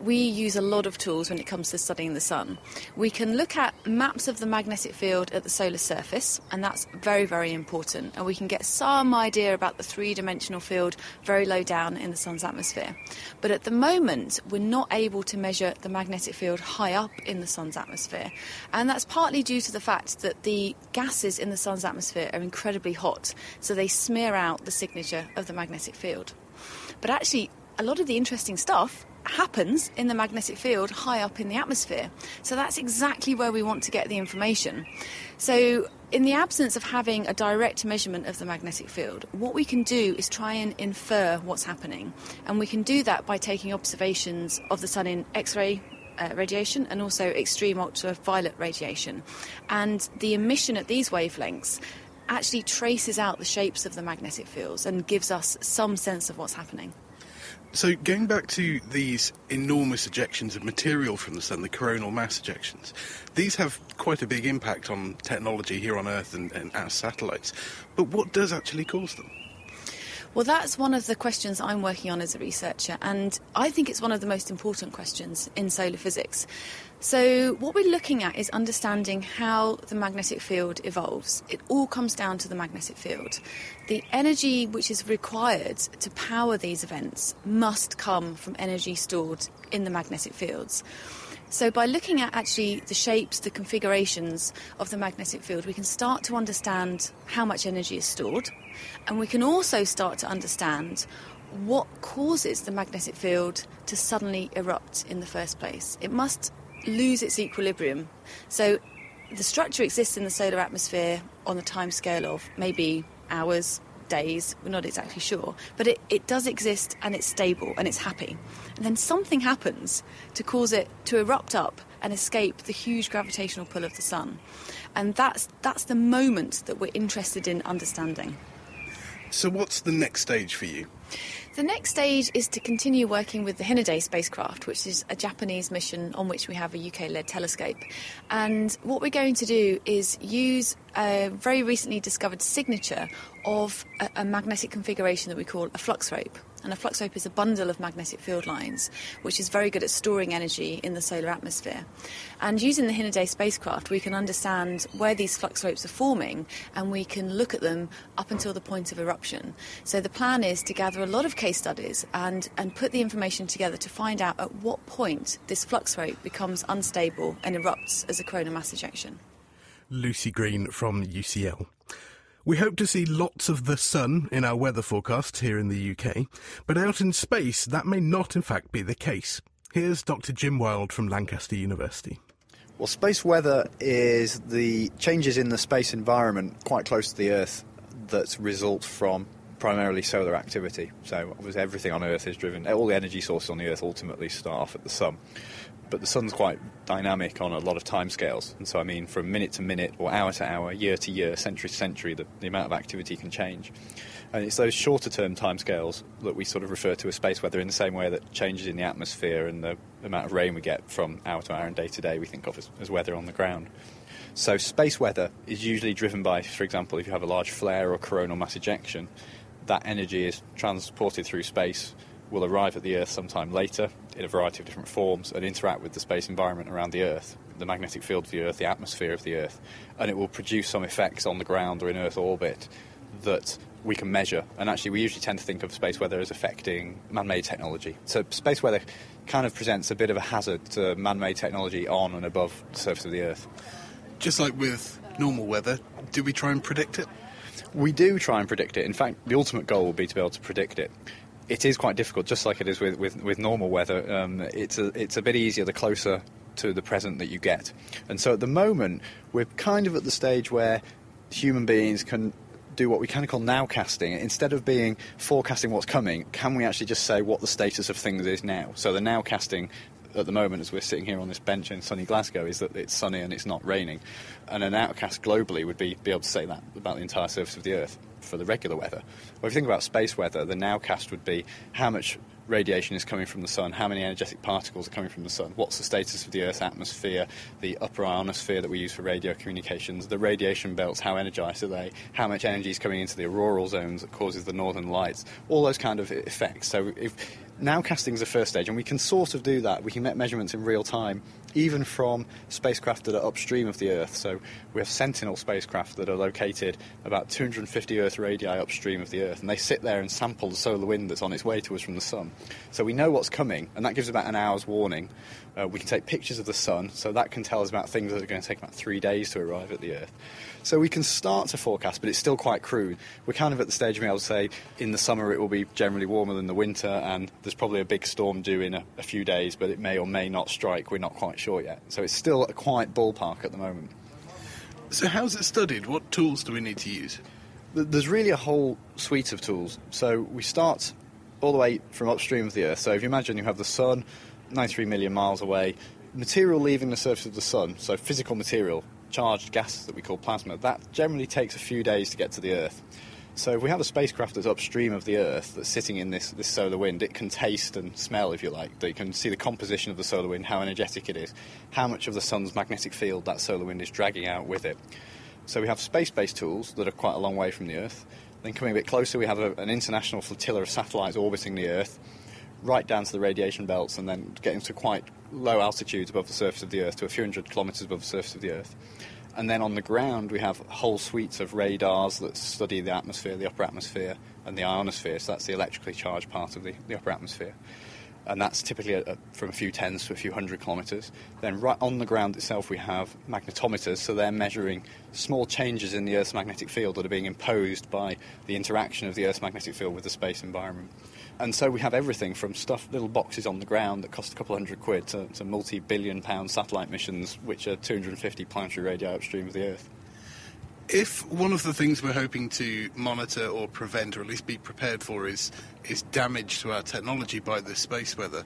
We use a lot of tools when it comes to studying the sun. We can look at maps of the magnetic field at the solar surface, and that's very, very important. And we can get some idea about the three dimensional field very low down in the sun's atmosphere. But at the moment, we're not able to measure the magnetic field high up in the sun's atmosphere. And that's partly due to the fact that the gases in the sun's atmosphere are incredibly hot, so they smear out the signature of the magnetic field. But actually, a lot of the interesting stuff happens in the magnetic field high up in the atmosphere. So that's exactly where we want to get the information. So, in the absence of having a direct measurement of the magnetic field, what we can do is try and infer what's happening. And we can do that by taking observations of the sun in X ray uh, radiation and also extreme ultraviolet radiation. And the emission at these wavelengths actually traces out the shapes of the magnetic fields and gives us some sense of what's happening. So, going back to these enormous ejections of material from the sun, the coronal mass ejections, these have quite a big impact on technology here on Earth and, and our satellites. But what does actually cause them? Well, that's one of the questions I'm working on as a researcher, and I think it's one of the most important questions in solar physics. So, what we're looking at is understanding how the magnetic field evolves. It all comes down to the magnetic field. The energy which is required to power these events must come from energy stored in the magnetic fields. So, by looking at actually the shapes, the configurations of the magnetic field, we can start to understand how much energy is stored, and we can also start to understand what causes the magnetic field to suddenly erupt in the first place. It must lose its equilibrium. So, the structure exists in the solar atmosphere on the time scale of maybe hours, days, we're not exactly sure, but it, it does exist and it's stable and it's happy. And then something happens to cause it to erupt up and escape the huge gravitational pull of the sun. And that's, that's the moment that we're interested in understanding. So, what's the next stage for you? The next stage is to continue working with the Hinode spacecraft, which is a Japanese mission on which we have a UK led telescope. And what we're going to do is use a very recently discovered signature of a, a, magnetic configuration that we call a flux rope. And a flux rope is a bundle of magnetic field lines, which is very good at storing energy in the solar atmosphere. And using the Hinode spacecraft, we can understand where these flux ropes are forming and we can look at them up until the point of eruption. So the plan is to gather a lot of case studies and, and put the information together to find out at what point this flux rope becomes unstable and erupts as a coronal mass ejection. Lucy Green from UCL. We hope to see lots of the sun in our weather forecasts here in the UK, but out in space that may not in fact be the case. Here's Dr. Jim Wild from Lancaster University. Well, space weather is the changes in the space environment quite close to the Earth that result from primarily solar activity. So, everything on Earth is driven, all the energy sources on the Earth ultimately start off at the sun but the sun's quite dynamic on a lot of timescales. And so, I mean, from minute to minute, or hour to hour, year to year, century to century, the, the amount of activity can change. And it's those shorter term timescales that we sort of refer to as space weather in the same way that changes in the atmosphere and the amount of rain we get from hour to hour and day to day we think of as, as weather on the ground. So, space weather is usually driven by, for example, if you have a large flare or coronal mass ejection, that energy is transported through space will arrive at the Earth sometime later in a variety of different forms and interact with the space environment around the Earth, the magnetic field of the Earth, the atmosphere of the Earth, and it will produce some effects on the ground or in Earth orbit that we can measure. And actually, we usually tend to think of space weather as affecting man made technology. So, space weather kind of presents a bit of a hazard to man made technology on and above the surface of the Earth. Just like with normal weather, do we try and predict it? We do try and predict it. In fact, the ultimate goal will be to be able to predict it it is quite difficult, just like it is with, with, with normal weather. Um, it's, a, it's a bit easier the closer to the present that you get. And so at the moment, we're kind of at the stage where human beings can do what we kind of call nowcasting. Instead of being forecasting what's coming, can we actually just say what the status of things is now? So the nowcasting at the moment, as we're sitting here on this bench in sunny Glasgow, is that it's sunny and it's not raining. And a nowcast globally would be, be able to say that about the entire surface of the Earth for the regular weather. Well, if you think about space weather, the nowcast would be how much radiation is coming from the sun, how many energetic particles are coming from the sun, what's the status of the Earth's atmosphere, the upper ionosphere that we use for radio communications, the radiation belts, how energized are they, how much energy is coming into the auroral zones that causes the northern lights, all those kind of effects. So if nowcasting is the first stage, and we can sort of do that. We can make measurements in real time even from spacecraft that are upstream of the Earth. So we have Sentinel spacecraft that are located about 250 Earth radii upstream of the Earth, and they sit there and sample the solar wind that's on its way to us from the Sun. So we know what's coming, and that gives about an hour's warning. Uh, we can take pictures of the Sun, so that can tell us about things that are going to take about three days to arrive at the Earth. So we can start to forecast, but it's still quite crude. We're kind of at the stage of being able to say in the summer it will be generally warmer than the winter, and there's probably a big storm due in a, a few days, but it may or may not strike. We're not quite sure yet. So it's still a quite ballpark at the moment. So how's it studied? What tools do we need to use? There's really a whole suite of tools. So we start all the way from upstream of the Earth. So if you imagine you have the Sun 93 million miles away, material leaving the surface of the Sun, so physical material, charged gas that we call plasma, that generally takes a few days to get to the Earth. So if we have a spacecraft that's upstream of the Earth that's sitting in this, this solar wind, it can taste and smell, if you like. You can see the composition of the solar wind, how energetic it is, how much of the sun's magnetic field that solar wind is dragging out with it. So we have space-based tools that are quite a long way from the Earth. Then coming a bit closer, we have a, an international flotilla of satellites orbiting the Earth, right down to the radiation belts, and then getting to quite low altitudes above the surface of the Earth, to a few hundred kilometres above the surface of the Earth. And then on the ground, we have whole suites of radars that study the atmosphere, the upper atmosphere, and the ionosphere. So that's the electrically charged part of the, the upper atmosphere. And that's typically a, a, from a few tens to a few hundred kilometres. Then, right on the ground itself, we have magnetometers, so they're measuring small changes in the Earth's magnetic field that are being imposed by the interaction of the Earth's magnetic field with the space environment. And so we have everything from stuff, little boxes on the ground that cost a couple of hundred quid, to, to multi billion pound satellite missions, which are 250 planetary radii upstream of the Earth. If one of the things we're hoping to monitor or prevent, or at least be prepared for, is, is damage to our technology by the space weather,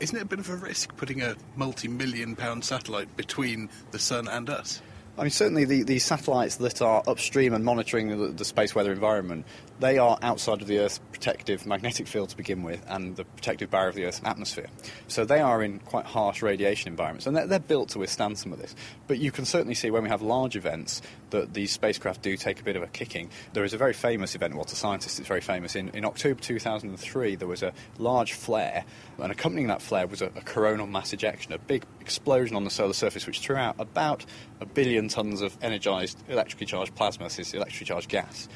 isn't it a bit of a risk putting a multi million pound satellite between the sun and us? I mean, certainly the, the satellites that are upstream and monitoring the, the, space weather environment, they are outside of the Earth's protective magnetic field to begin with and the protective barrier of the Earth's atmosphere. So they are in quite harsh radiation environments, and they're, they're built to withstand some of this. But you can certainly see when we have large events that these spacecraft do take a bit of a kicking. There is a very famous event, well, to scientists it's very famous. In, in October 2003, there was a large flare, and accompanying that flare was a, a coronal mass ejection, a big explosion on the solar surface which threw out about a billion tons of energised electrically charged plasma, this is electrically charged gas,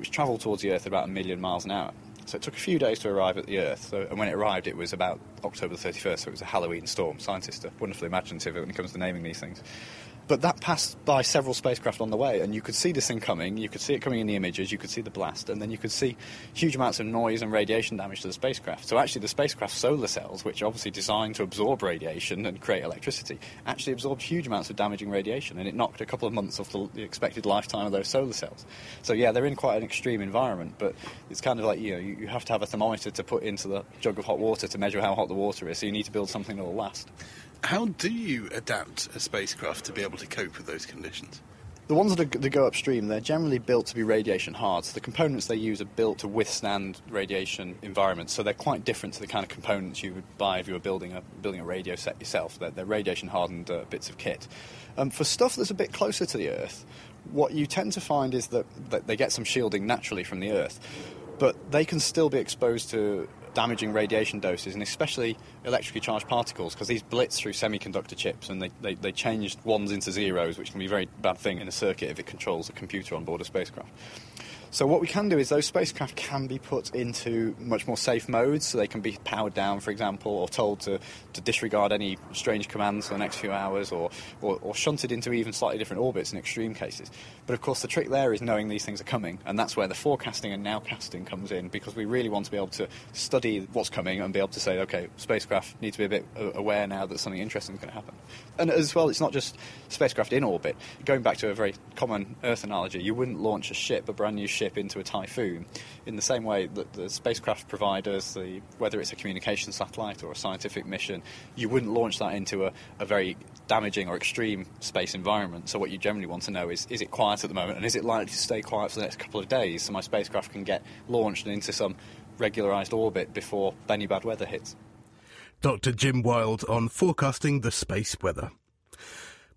which travelled towards the Earth at about a million miles an hour. So it took a few days to arrive at the Earth, so, and when it arrived, it was about October the 31st, so it was a Halloween storm. Scientists are wonderfully imaginative when it comes to naming these things. But that passed by several spacecraft on the way, and you could see this thing coming. You could see it coming in the images. You could see the blast, and then you could see huge amounts of noise and radiation damage to the spacecraft. So actually, the spacecraft solar cells, which are obviously designed to absorb radiation and create electricity, actually absorbed huge amounts of damaging radiation, and it knocked a couple of months off the, the expected lifetime of those solar cells. So yeah, they're in quite an extreme environment, but it's kind of like you know you, you have to have a thermometer to put into the jug of hot water to measure how hot the water is. So you need to build something that will last. How do you adapt a spacecraft to be able to cope with those conditions? The ones that, are, that, go upstream, they're generally built to be radiation hard. So the components they use are built to withstand radiation environments. So they're quite different to the kind of components you would buy if you were building a building a radio set yourself. They're, they're radiation hardened uh, bits of kit. Um, for stuff that's a bit closer to the Earth, what you tend to find is that, that they get some shielding naturally from the Earth, but they can still be exposed to damaging radiation doses, and especially electrically charged particles, because these blitz through semiconductor chips and they, they, they change ones into zeros, which can be a very bad thing in a circuit if it controls a computer on board a spacecraft. So what we can do is those spacecraft can be put into much more safe modes, so they can be powered down, for example, or told to, to disregard any strange commands for the next few hours, or, or, or shunted into even slightly different orbits in extreme cases. But of course, the trick there is knowing these things are coming, and that's where the forecasting and nowcasting comes in, because we really want to be able to study what's coming and be able to say, okay, spacecraft need to be a bit aware now that something interesting is going to happen. And as well, it's not just spacecraft in orbit. Going back to a very common Earth analogy, you wouldn't launch a ship, a brand new ship into a typhoon, in the same way that the spacecraft providers, the, whether it's a communication satellite or a scientific mission, you wouldn't launch that into a, a very damaging or extreme space environment. So what you generally want to know is, is it quiet at the moment, and is it likely to stay quiet for the next couple of days so my spacecraft can get launched and into some regularised orbit before any bad weather hits. Dr. Jim Wild on forecasting the space weather.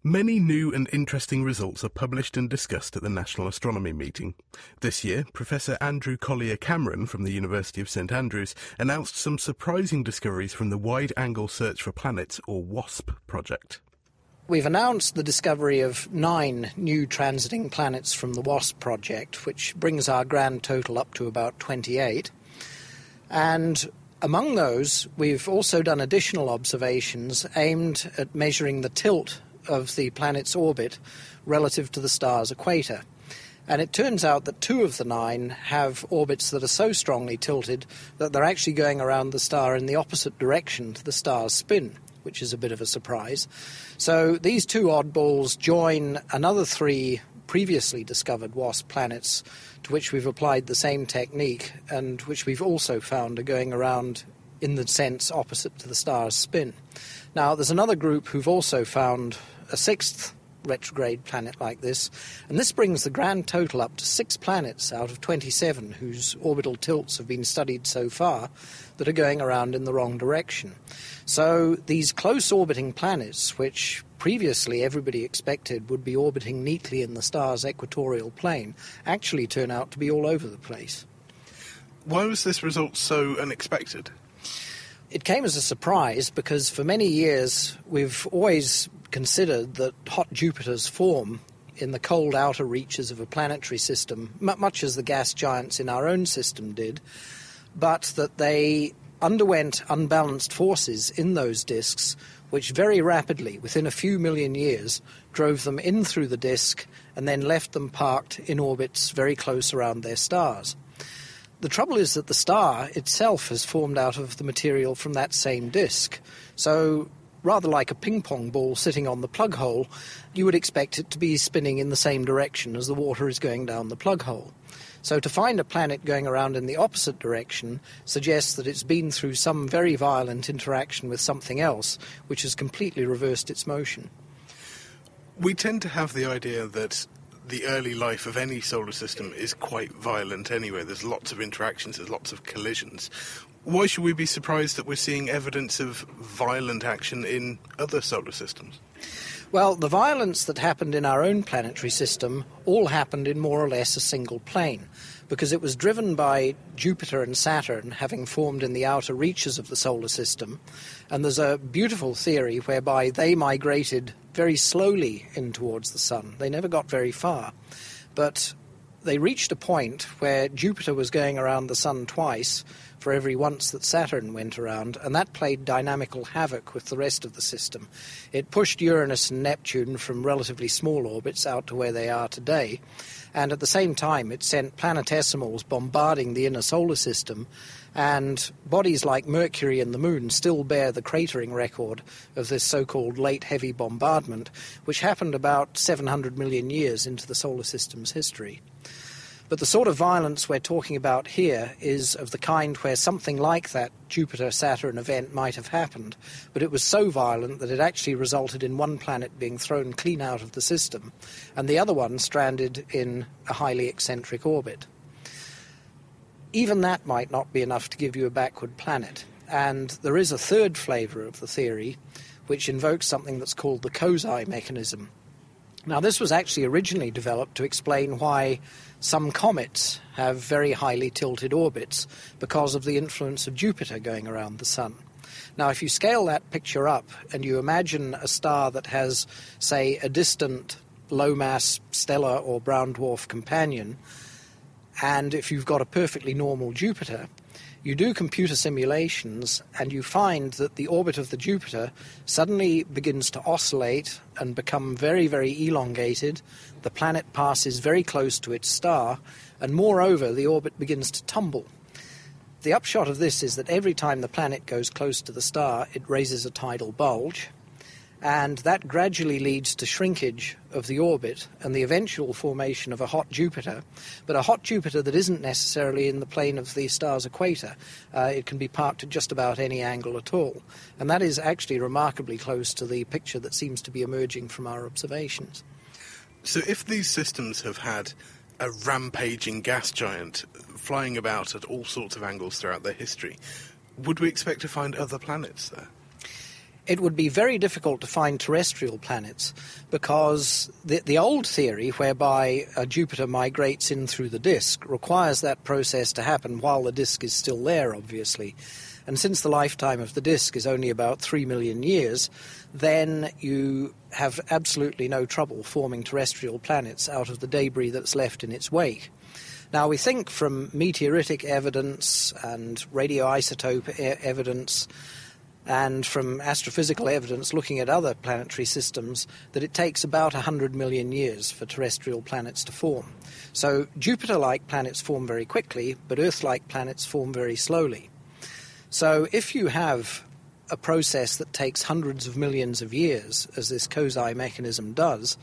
Many new and interesting results are published and discussed at the National Astronomy Meeting. This year, Professor Andrew Collier Cameron from the University of St Andrews announced some surprising discoveries from the Wide Angle Search for Planets, or WASP, project. We've announced the discovery of nine new transiting planets from the WASP project, which brings our grand total up to about 28. And among those, we've also done additional observations aimed at measuring the tilt of the planet's orbit relative to the star's equator. And it turns out that two of the nine have orbits that are so strongly tilted that they're actually going around the star in the opposite direction to the star's spin, which is a bit of a surprise. So these two oddballs join another three previously discovered WASP planets to which we've applied the same technique and which we've also found are going around in the sense opposite to the star's spin. Now, there's another group who've also found a sixth retrograde planet like this, and this brings the grand total up to six planets out of 27 whose orbital tilts have been studied so far that are going around in the wrong direction. So these close orbiting planets, which previously everybody expected would be orbiting neatly in the star's equatorial plane, actually turn out to be all over the place. Why was this result so unexpected? It came as a surprise because for many years we've always considered that hot Jupiters form in the cold outer reaches of a planetary system, much as the gas giants in our own system did, but that they underwent unbalanced forces in those disks, which very rapidly, within a few million years, drove them in through the disk and then left them parked in orbits very close around their stars. The trouble is that the star itself has formed out of the material from that same disk. So, rather like a ping pong ball sitting on the plug hole, you would expect it to be spinning in the same direction as the water is going down the plug hole. So, to find a planet going around in the opposite direction suggests that it's been through some very violent interaction with something else, which has completely reversed its motion. We tend to have the idea that the early life of any solar system is quite violent anyway. There's lots of interactions, there's lots of collisions. Why should we be surprised that we're seeing evidence of violent action in other solar systems? Well, the violence that happened in our own planetary system all happened in more or less a single plane because it was driven by Jupiter and Saturn having formed in the outer reaches of the solar system. And there's a beautiful theory whereby they migrated very slowly in towards the Sun. They never got very far. But they reached a point where Jupiter was going around the Sun twice for every once that Saturn went around, and that played dynamical havoc with the rest of the system. It pushed Uranus and Neptune from relatively small orbits out to where they are today, and at the same time, it sent planetesimals bombarding the inner solar system. And bodies like Mercury and the Moon still bear the cratering record of this so called late heavy bombardment, which happened about 700 million years into the solar system's history. But the sort of violence we're talking about here is of the kind where something like that Jupiter Saturn event might have happened, but it was so violent that it actually resulted in one planet being thrown clean out of the system and the other one stranded in a highly eccentric orbit. Even that might not be enough to give you a backward planet. And there is a third flavour of the theory, which invokes something that's called the Kozai mechanism. Now, this was actually originally developed to explain why some comets have very highly tilted orbits because of the influence of Jupiter going around the Sun. Now, if you scale that picture up and you imagine a star that has, say, a distant low mass stellar or brown dwarf companion, and if you've got a perfectly normal Jupiter, you do computer simulations and you find that the orbit of the Jupiter suddenly begins to oscillate and become very, very elongated. The planet passes very close to its star, and moreover, the orbit begins to tumble. The upshot of this is that every time the planet goes close to the star, it raises a tidal bulge, and that gradually leads to shrinkage of the orbit and the eventual formation of a hot Jupiter, but a hot Jupiter that isn't necessarily in the plane of the star's equator. Uh, it can be parked at just about any angle at all, and that is actually remarkably close to the picture that seems to be emerging from our observations. So, if these systems have had a rampaging gas giant flying about at all sorts of angles throughout their history, would we expect to find other planets there? It would be very difficult to find terrestrial planets because the, the old theory, whereby uh, Jupiter migrates in through the disk, requires that process to happen while the disk is still there, obviously. And since the lifetime of the disk is only about three million years, then you have absolutely no trouble forming terrestrial planets out of the debris that's left in its wake. Now, we think from meteoritic evidence and radioisotope e- evidence and from astrophysical evidence looking at other planetary systems that it takes about 100 million years for terrestrial planets to form. So Jupiter like planets form very quickly, but Earth like planets form very slowly. So if you have a process that takes hundreds of millions of years, as this Kozai mechanism does,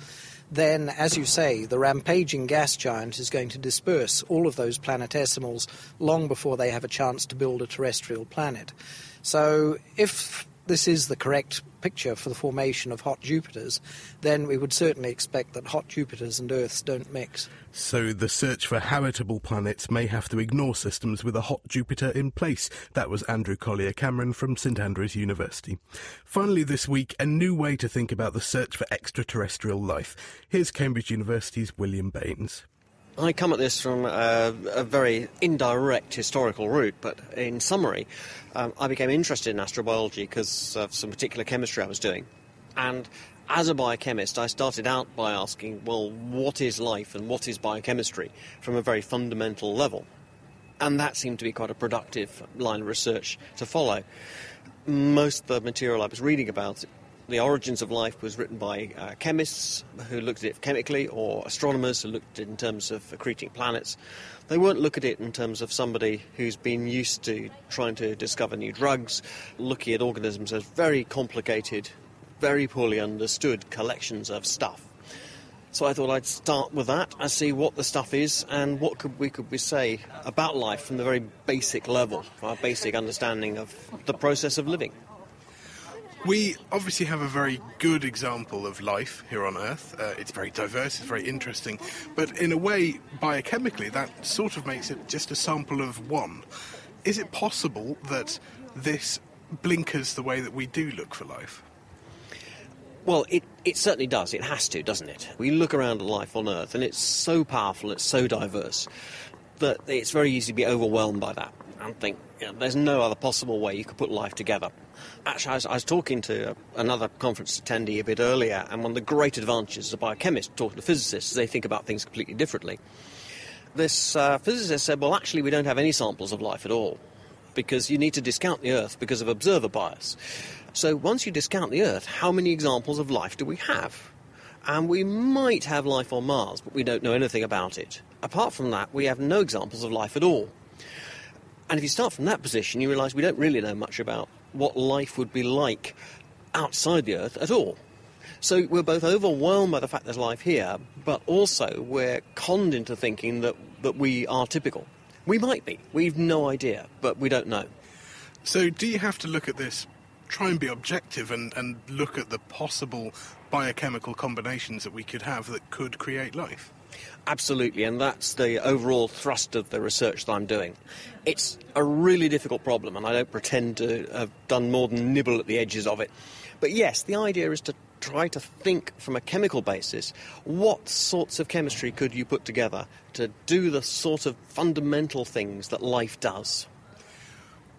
then, as you say, the rampaging gas giant is going to disperse all of those planetesimals long before they have a chance to build a terrestrial planet. So if this is the correct picture for the formation of hot Jupiters, then we would certainly expect that hot Jupiters and Earths don't mix. So the search for habitable planets may have to ignore systems with a hot Jupiter in place. That was Andrew Collier Cameron from St Andrews University. Finally this week, a new way to think about the search for extraterrestrial life. Here's Cambridge University's William Bains. I come at this from a, a very indirect historical route, but in summary, um, I became interested in astrobiology because of some particular chemistry I was doing. And as a biochemist, I started out by asking, well, what is life and what is biochemistry from a very fundamental level? And that seemed to be quite a productive line of research to follow. Most of the material I was reading about the Origins of Life was written by uh, chemists who looked at it chemically or astronomers who looked at it in terms of accreting planets. They won't look at it in terms of somebody who's been used to trying to discover new drugs, looking at organisms as very complicated, very poorly understood collections of stuff. So I thought I'd start with that and see what the stuff is and what could we could we say about life from the very basic level, our basic understanding of the process of living. We obviously have a very good example of life here on Earth. Uh, it's very diverse, it's very interesting, but in a way, biochemically, that sort of makes it just a sample of one. Is it possible that this blinkers the way that we do look for life? Well, it, it certainly does. It has to, doesn't it? We look around at life on Earth, and it's so powerful, it's so diverse, that it's very easy to be overwhelmed by that and think you know, there's no other possible way you could put life together. Actually, I was, I was talking to another conference attendee a bit earlier, and one of the great advantages a biochemist talking to physicists is they think about things completely differently. This uh, physicist said, well, actually, we don't have any samples of life at all because you need to discount the Earth because of observer bias. So once you discount the Earth, how many examples of life do we have? And we might have life on Mars, but we don't know anything about it. Apart from that, we have no examples of life at all. And if you start from that position, you realise we don't really know much about what life would be like outside the Earth at all. So we're both overwhelmed by the fact there's life here, but also we're conned into thinking that, that we are typical. We might be. We've no idea, but we don't know. So, do you have to look at this, try and be objective, and, and look at the possible biochemical combinations that we could have that could create life? Absolutely, and that's the overall thrust of the research that I'm doing. It's a really difficult problem, and I don't pretend to have done more than nibble at the edges of it. But yes, the idea is to try to think from a chemical basis what sorts of chemistry could you put together to do the sort of fundamental things that life does.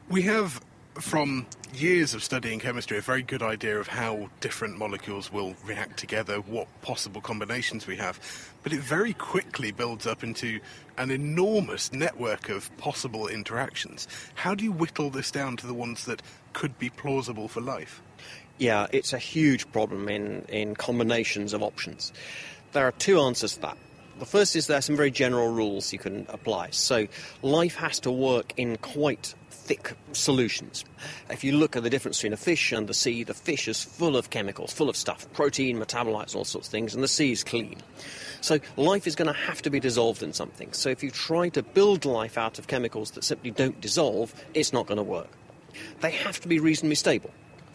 We have, from years of studying chemistry, a very good idea of how different molecules will react together, what possible combinations we have. But it very quickly builds up into an enormous network of possible interactions. How do you whittle this down to the ones that could be plausible for life? Yeah, it's a huge problem in, in combinations of options. There are two answers to that. The first is there are some very general rules you can apply. So life has to work in quite thick solutions. If you look at the difference between a fish and the sea, the fish is full of chemicals, full of stuff, protein, metabolites, all sorts of things, and the sea is clean. So life is going to have to be dissolved in something. So if you try to build life out of chemicals that simply don't dissolve, it's not going to work. They have to be reasonably stable.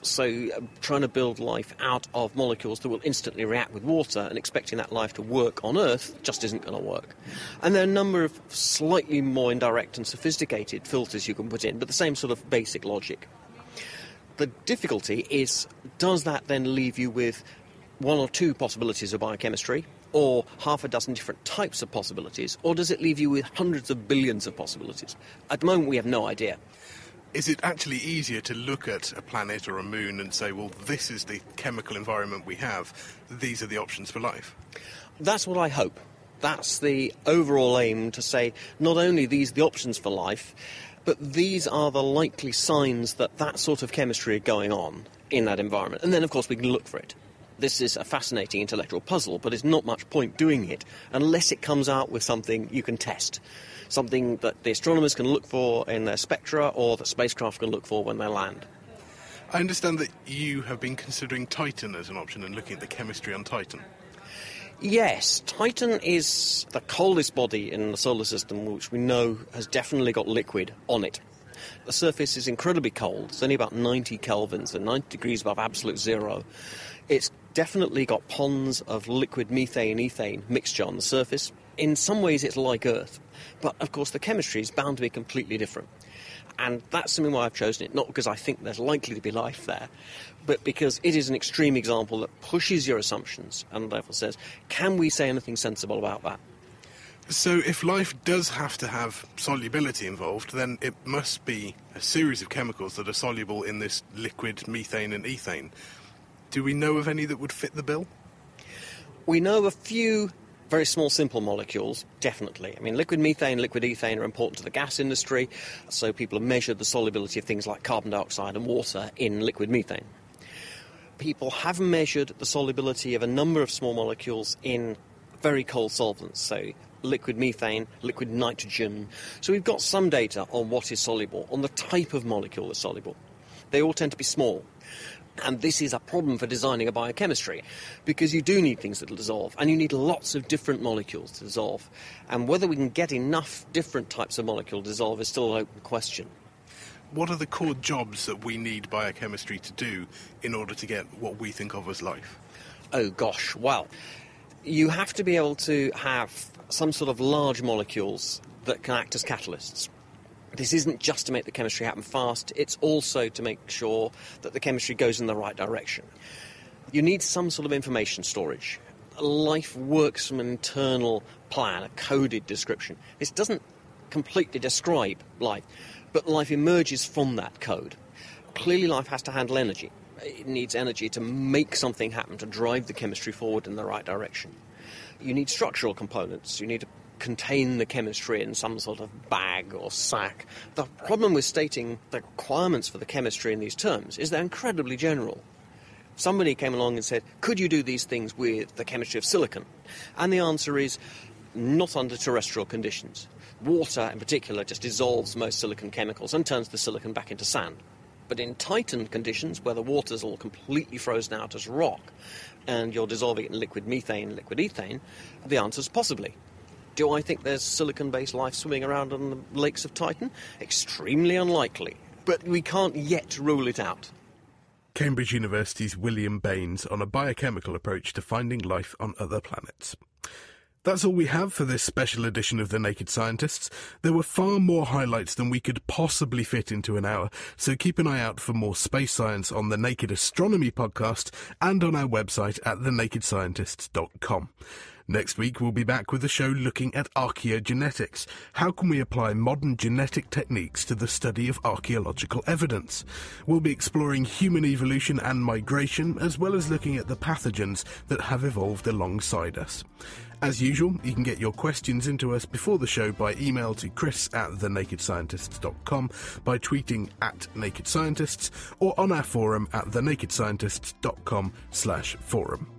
So, uh, trying to build life out of molecules that will instantly react with water and expecting that life to work on Earth just isn't going to work. And there are a number of slightly more indirect and sophisticated filters you can put in, but the same sort of basic logic. The difficulty is does that then leave you with one or two possibilities of biochemistry, or half a dozen different types of possibilities, or does it leave you with hundreds of billions of possibilities? At the moment, we have no idea is it actually easier to look at a planet or a moon and say, well, this is the chemical environment we have, these are the options for life? That's what I hope. That's the overall aim to say not only these are the options for life, but these are the likely signs that that sort of chemistry is going on in that environment. And then, of course, we can look for it. This is a fascinating intellectual puzzle, but there's not much point doing it unless it comes out with something you can test something that the astronomers can look for in their spectra or that spacecraft can look for when they land. I understand that you have been considering Titan as an option and looking at the chemistry on Titan. Yes, Titan is the coldest body in the solar system which we know has definitely got liquid on it. The surface is incredibly cold. It's only about 90 kelvins, so 90 degrees above absolute zero. It's definitely got ponds of liquid methane ethane mixture on the surface. In some ways, it's like Earth. But of course, the chemistry is bound to be completely different. And that's something why I've chosen it, not because I think there's likely to be life there, but because it is an extreme example that pushes your assumptions and therefore says, can we say anything sensible about that? So, if life does have to have solubility involved, then it must be a series of chemicals that are soluble in this liquid methane and ethane. Do we know of any that would fit the bill? We know a few very small, simple molecules, definitely. I mean, liquid methane, liquid ethane are important to the gas industry, so people have measured the solubility of things like carbon dioxide and water in liquid methane. People have measured the solubility of a number of small molecules in very cold solvents, so liquid methane, liquid nitrogen. So we've got some data on what is soluble, on the type of molecule that's soluble. They all tend to be small. And this is a problem for designing a biochemistry because you do need things that will dissolve and you need lots of different molecules to dissolve. And whether we can get enough different types of molecule to dissolve is still an open question. what are the core jobs that we need biochemistry to do in order to get what we think of as life? Oh gosh, well, you have to be able to have some sort of large molecules that can act as catalysts. This isn't just to make the chemistry happen fast, it's also to make sure that the chemistry goes in the right direction. You need some sort of information storage. Life works from an internal plan, a coded description. This doesn't completely describe life, but life emerges from that code. Clearly, life has to handle energy. It needs energy to make something happen, to drive the chemistry forward in the right direction. You need structural components. You need contain the chemistry in some sort of bag or sack. The problem with stating the requirements for the chemistry in these terms is they're incredibly general. Somebody came along and said, Could you do these things with the chemistry of silicon? And the answer is, Not under terrestrial conditions. Water, in particular, just dissolves most silicon chemicals and turns the silicon back into sand. But in Titan conditions, where the water's all completely frozen out as rock, and you're dissolving it in liquid methane, liquid ethane, the answer's possibly. Do I think there's silicon based life swimming around on the lakes of Titan? Extremely unlikely. But we can't yet rule it out. Cambridge University's William Bains on a biochemical approach to finding life on other planets. That's all we have for this special edition of The Naked Scientists. There were far more highlights than we could possibly fit into an hour, so keep an eye out for more space science on the Naked Astronomy podcast and on our website at thenakedscientists.com. Next week, we'll be back with a show looking at archaeogenetics. How can we apply modern genetic techniques to the study of archaeological evidence? We'll be exploring human evolution and migration, as well as looking at the pathogens that have evolved alongside us. As usual, you can get your questions into us before the show by email to chris at thenakedscientists.com, by tweeting at Naked Scientists, or on our forum at thenakedscientists.com slash forum.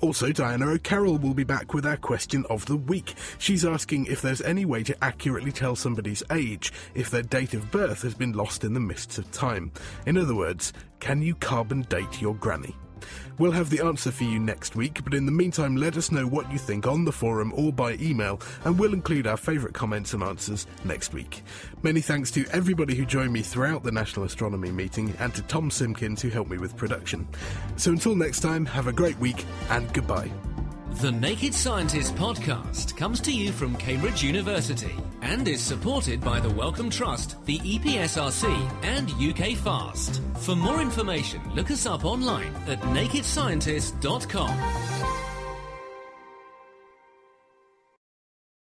Also, Diana O'Carroll will be back with our question of the week. She's asking if there's any way to accurately tell somebody's age if their date of birth has been lost in the mists of time. In other words, can you carbon date your granny? We'll have the answer for you next week, but in the meantime, let us know what you think on the forum or by email, and we'll include our favourite comments and answers next week. Many thanks to everybody who joined me throughout the National Astronomy meeting, and to Tom Simpkins who helped me with production. So until next time, have a great week, and goodbye. The Naked Scientist podcast comes to you from Cambridge University and is supported by the Wellcome Trust, the EPSRC, and UK Fast. For more information, look us up online at nakedscientist.com.